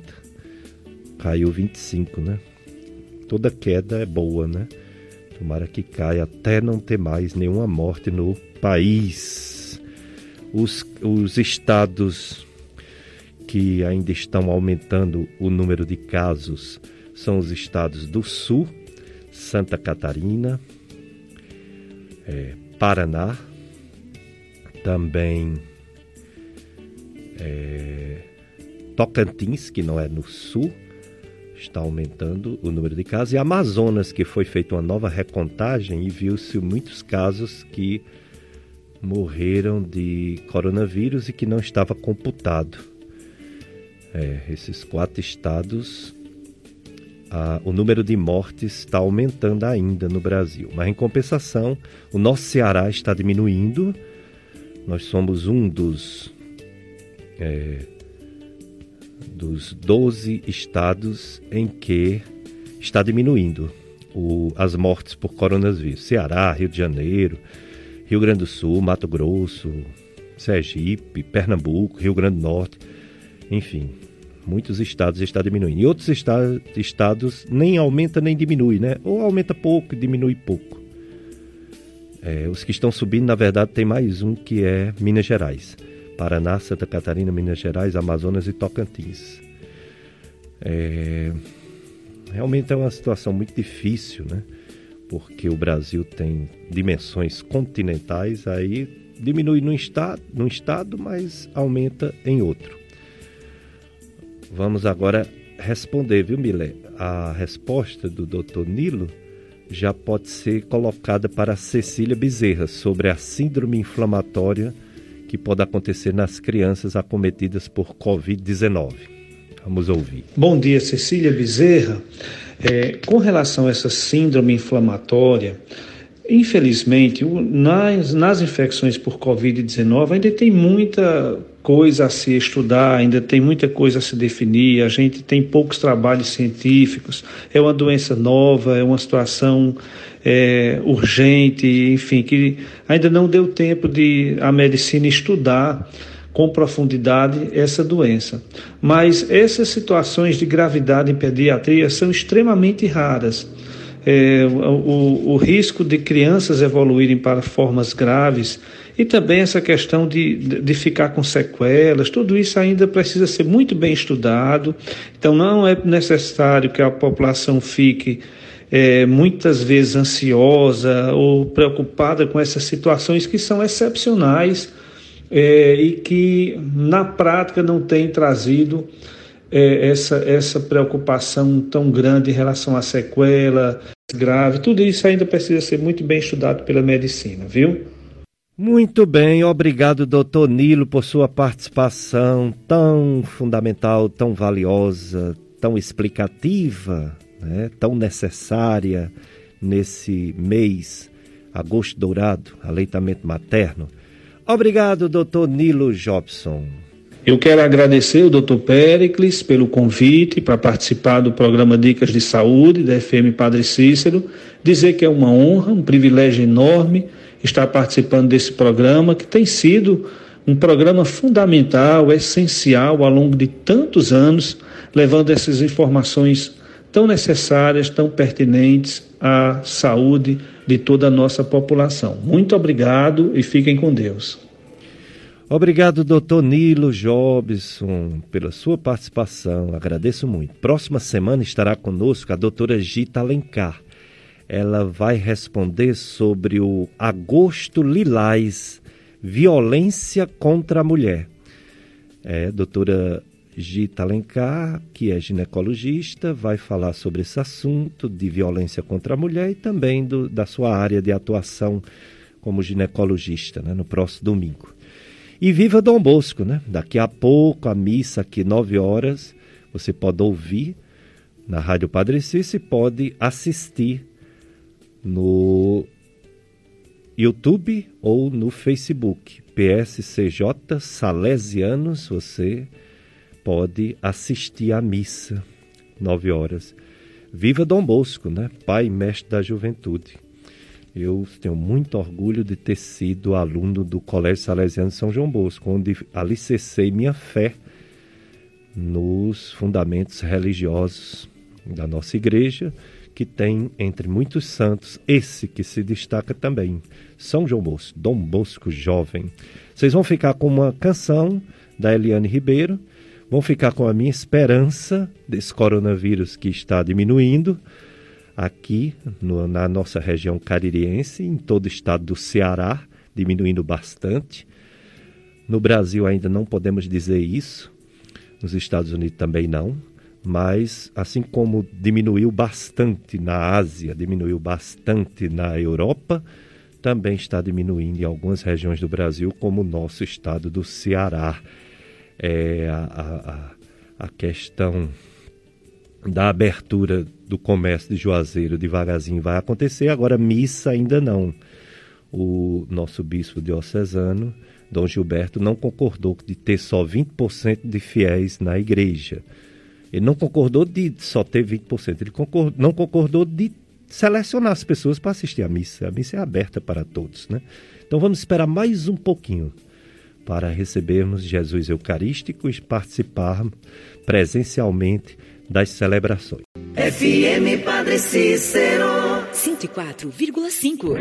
S1: Caiu 25, né? Toda queda é boa, né? Tomara que caia até não ter mais nenhuma morte no país os, os estados que ainda estão aumentando o número de casos são os estados do Sul, Santa Catarina, é, Paraná, também é, Tocantins, que não é no Sul, está aumentando o número de casos, e Amazonas, que foi feita uma nova recontagem e viu-se muitos casos que morreram de coronavírus e que não estava computado. É, esses quatro estados, a, o número de mortes está aumentando ainda no Brasil. Mas, em compensação, o nosso Ceará está diminuindo. Nós somos um dos, é, dos 12 estados em que está diminuindo o, as mortes por coronavírus. Ceará, Rio de Janeiro, Rio Grande do Sul, Mato Grosso, Sergipe, Pernambuco, Rio Grande do Norte, enfim, muitos estados está diminuindo. E outros estados, nem aumenta nem diminui, né? Ou aumenta pouco e diminui pouco. É, os que estão subindo, na verdade, tem mais um que é Minas Gerais. Paraná, Santa Catarina, Minas Gerais, Amazonas e Tocantins. É, realmente é uma situação muito difícil, né? Porque o Brasil tem dimensões continentais, aí diminui num estado, num estado, mas aumenta em outro. Vamos agora responder, viu, Milé? A resposta do Dr. Nilo já pode ser colocada para Cecília Bezerra sobre a síndrome inflamatória que pode acontecer nas crianças acometidas por Covid-19. Vamos ouvir.
S2: Bom dia, Cecília Bezerra. É, com relação a essa síndrome inflamatória, Infelizmente, nas, nas infecções por Covid-19 ainda tem muita coisa a se estudar, ainda tem muita coisa a se definir, a gente tem poucos trabalhos científicos, é uma doença nova, é uma situação é, urgente, enfim, que ainda não deu tempo de a medicina estudar com profundidade essa doença. Mas essas situações de gravidade em pediatria são extremamente raras é, o, o, risco de crianças evoluírem para formas graves e também essa questão de, de ficar com sequelas, tudo isso ainda precisa ser muito bem estudado. Então, não é necessário que a população fique é, muitas vezes ansiosa ou preocupada com essas situações que são excepcionais é, e que, na prática, não têm trazido é, essa, essa preocupação tão grande em relação à sequela grave. Tudo isso ainda precisa ser muito bem estudado pela medicina, viu?
S1: Muito bem, obrigado, doutor Nilo, por sua participação tão fundamental, tão valiosa, tão explicativa, né? tão necessária nesse mês, agosto dourado, aleitamento materno. Obrigado, doutor Nilo Jobson.
S2: Eu quero agradecer o Dr. Pericles pelo convite para participar do programa Dicas de Saúde da FM Padre Cícero, dizer que é uma honra, um privilégio enorme estar participando desse programa que tem sido um programa fundamental, essencial ao longo de tantos anos, levando essas informações tão necessárias, tão pertinentes à saúde de toda a nossa população. Muito obrigado e fiquem com Deus.
S1: Obrigado, doutor Nilo Jobson, pela sua participação. Agradeço muito. Próxima semana estará conosco a doutora Gita Alencar. Ela vai responder sobre o agosto lilás, violência contra a mulher. É, doutora Gita Alencar, que é ginecologista, vai falar sobre esse assunto de violência contra a mulher e também do, da sua área de atuação como ginecologista, né, no próximo domingo. E viva Dom Bosco, né? Daqui a pouco a missa aqui, nove horas, você pode ouvir na Rádio Padre Cícero e pode assistir no YouTube ou no Facebook. PSCJ Salesianos, você pode assistir a missa, nove horas. Viva Dom Bosco, né? Pai e mestre da juventude. Eu tenho muito orgulho de ter sido aluno do Colégio Salesiano de São João Bosco, onde alicercei minha fé nos fundamentos religiosos da nossa igreja, que tem, entre muitos santos, esse que se destaca também, São João Bosco, Dom Bosco Jovem. Vocês vão ficar com uma canção da Eliane Ribeiro, vão ficar com a minha esperança desse coronavírus que está diminuindo, aqui no, na nossa região caririense, em todo o estado do Ceará, diminuindo bastante. No Brasil ainda não podemos dizer isso, nos Estados Unidos também não, mas assim como diminuiu bastante na Ásia, diminuiu bastante na Europa, também está diminuindo em algumas regiões do Brasil, como o nosso estado do Ceará. É, a, a, a questão da abertura do comércio de Juazeiro devagarzinho vai acontecer, agora missa ainda não. O nosso bispo diocesano, Dom Gilberto, não concordou de ter só 20% de fiéis na igreja. Ele não concordou de só ter 20%, ele concordou, não concordou de selecionar as pessoas para assistir à missa. A missa é aberta para todos, né? Então vamos esperar mais um pouquinho para recebermos Jesus Eucarístico e participar presencialmente das celebrações.
S3: FM Padre Cícero 104,5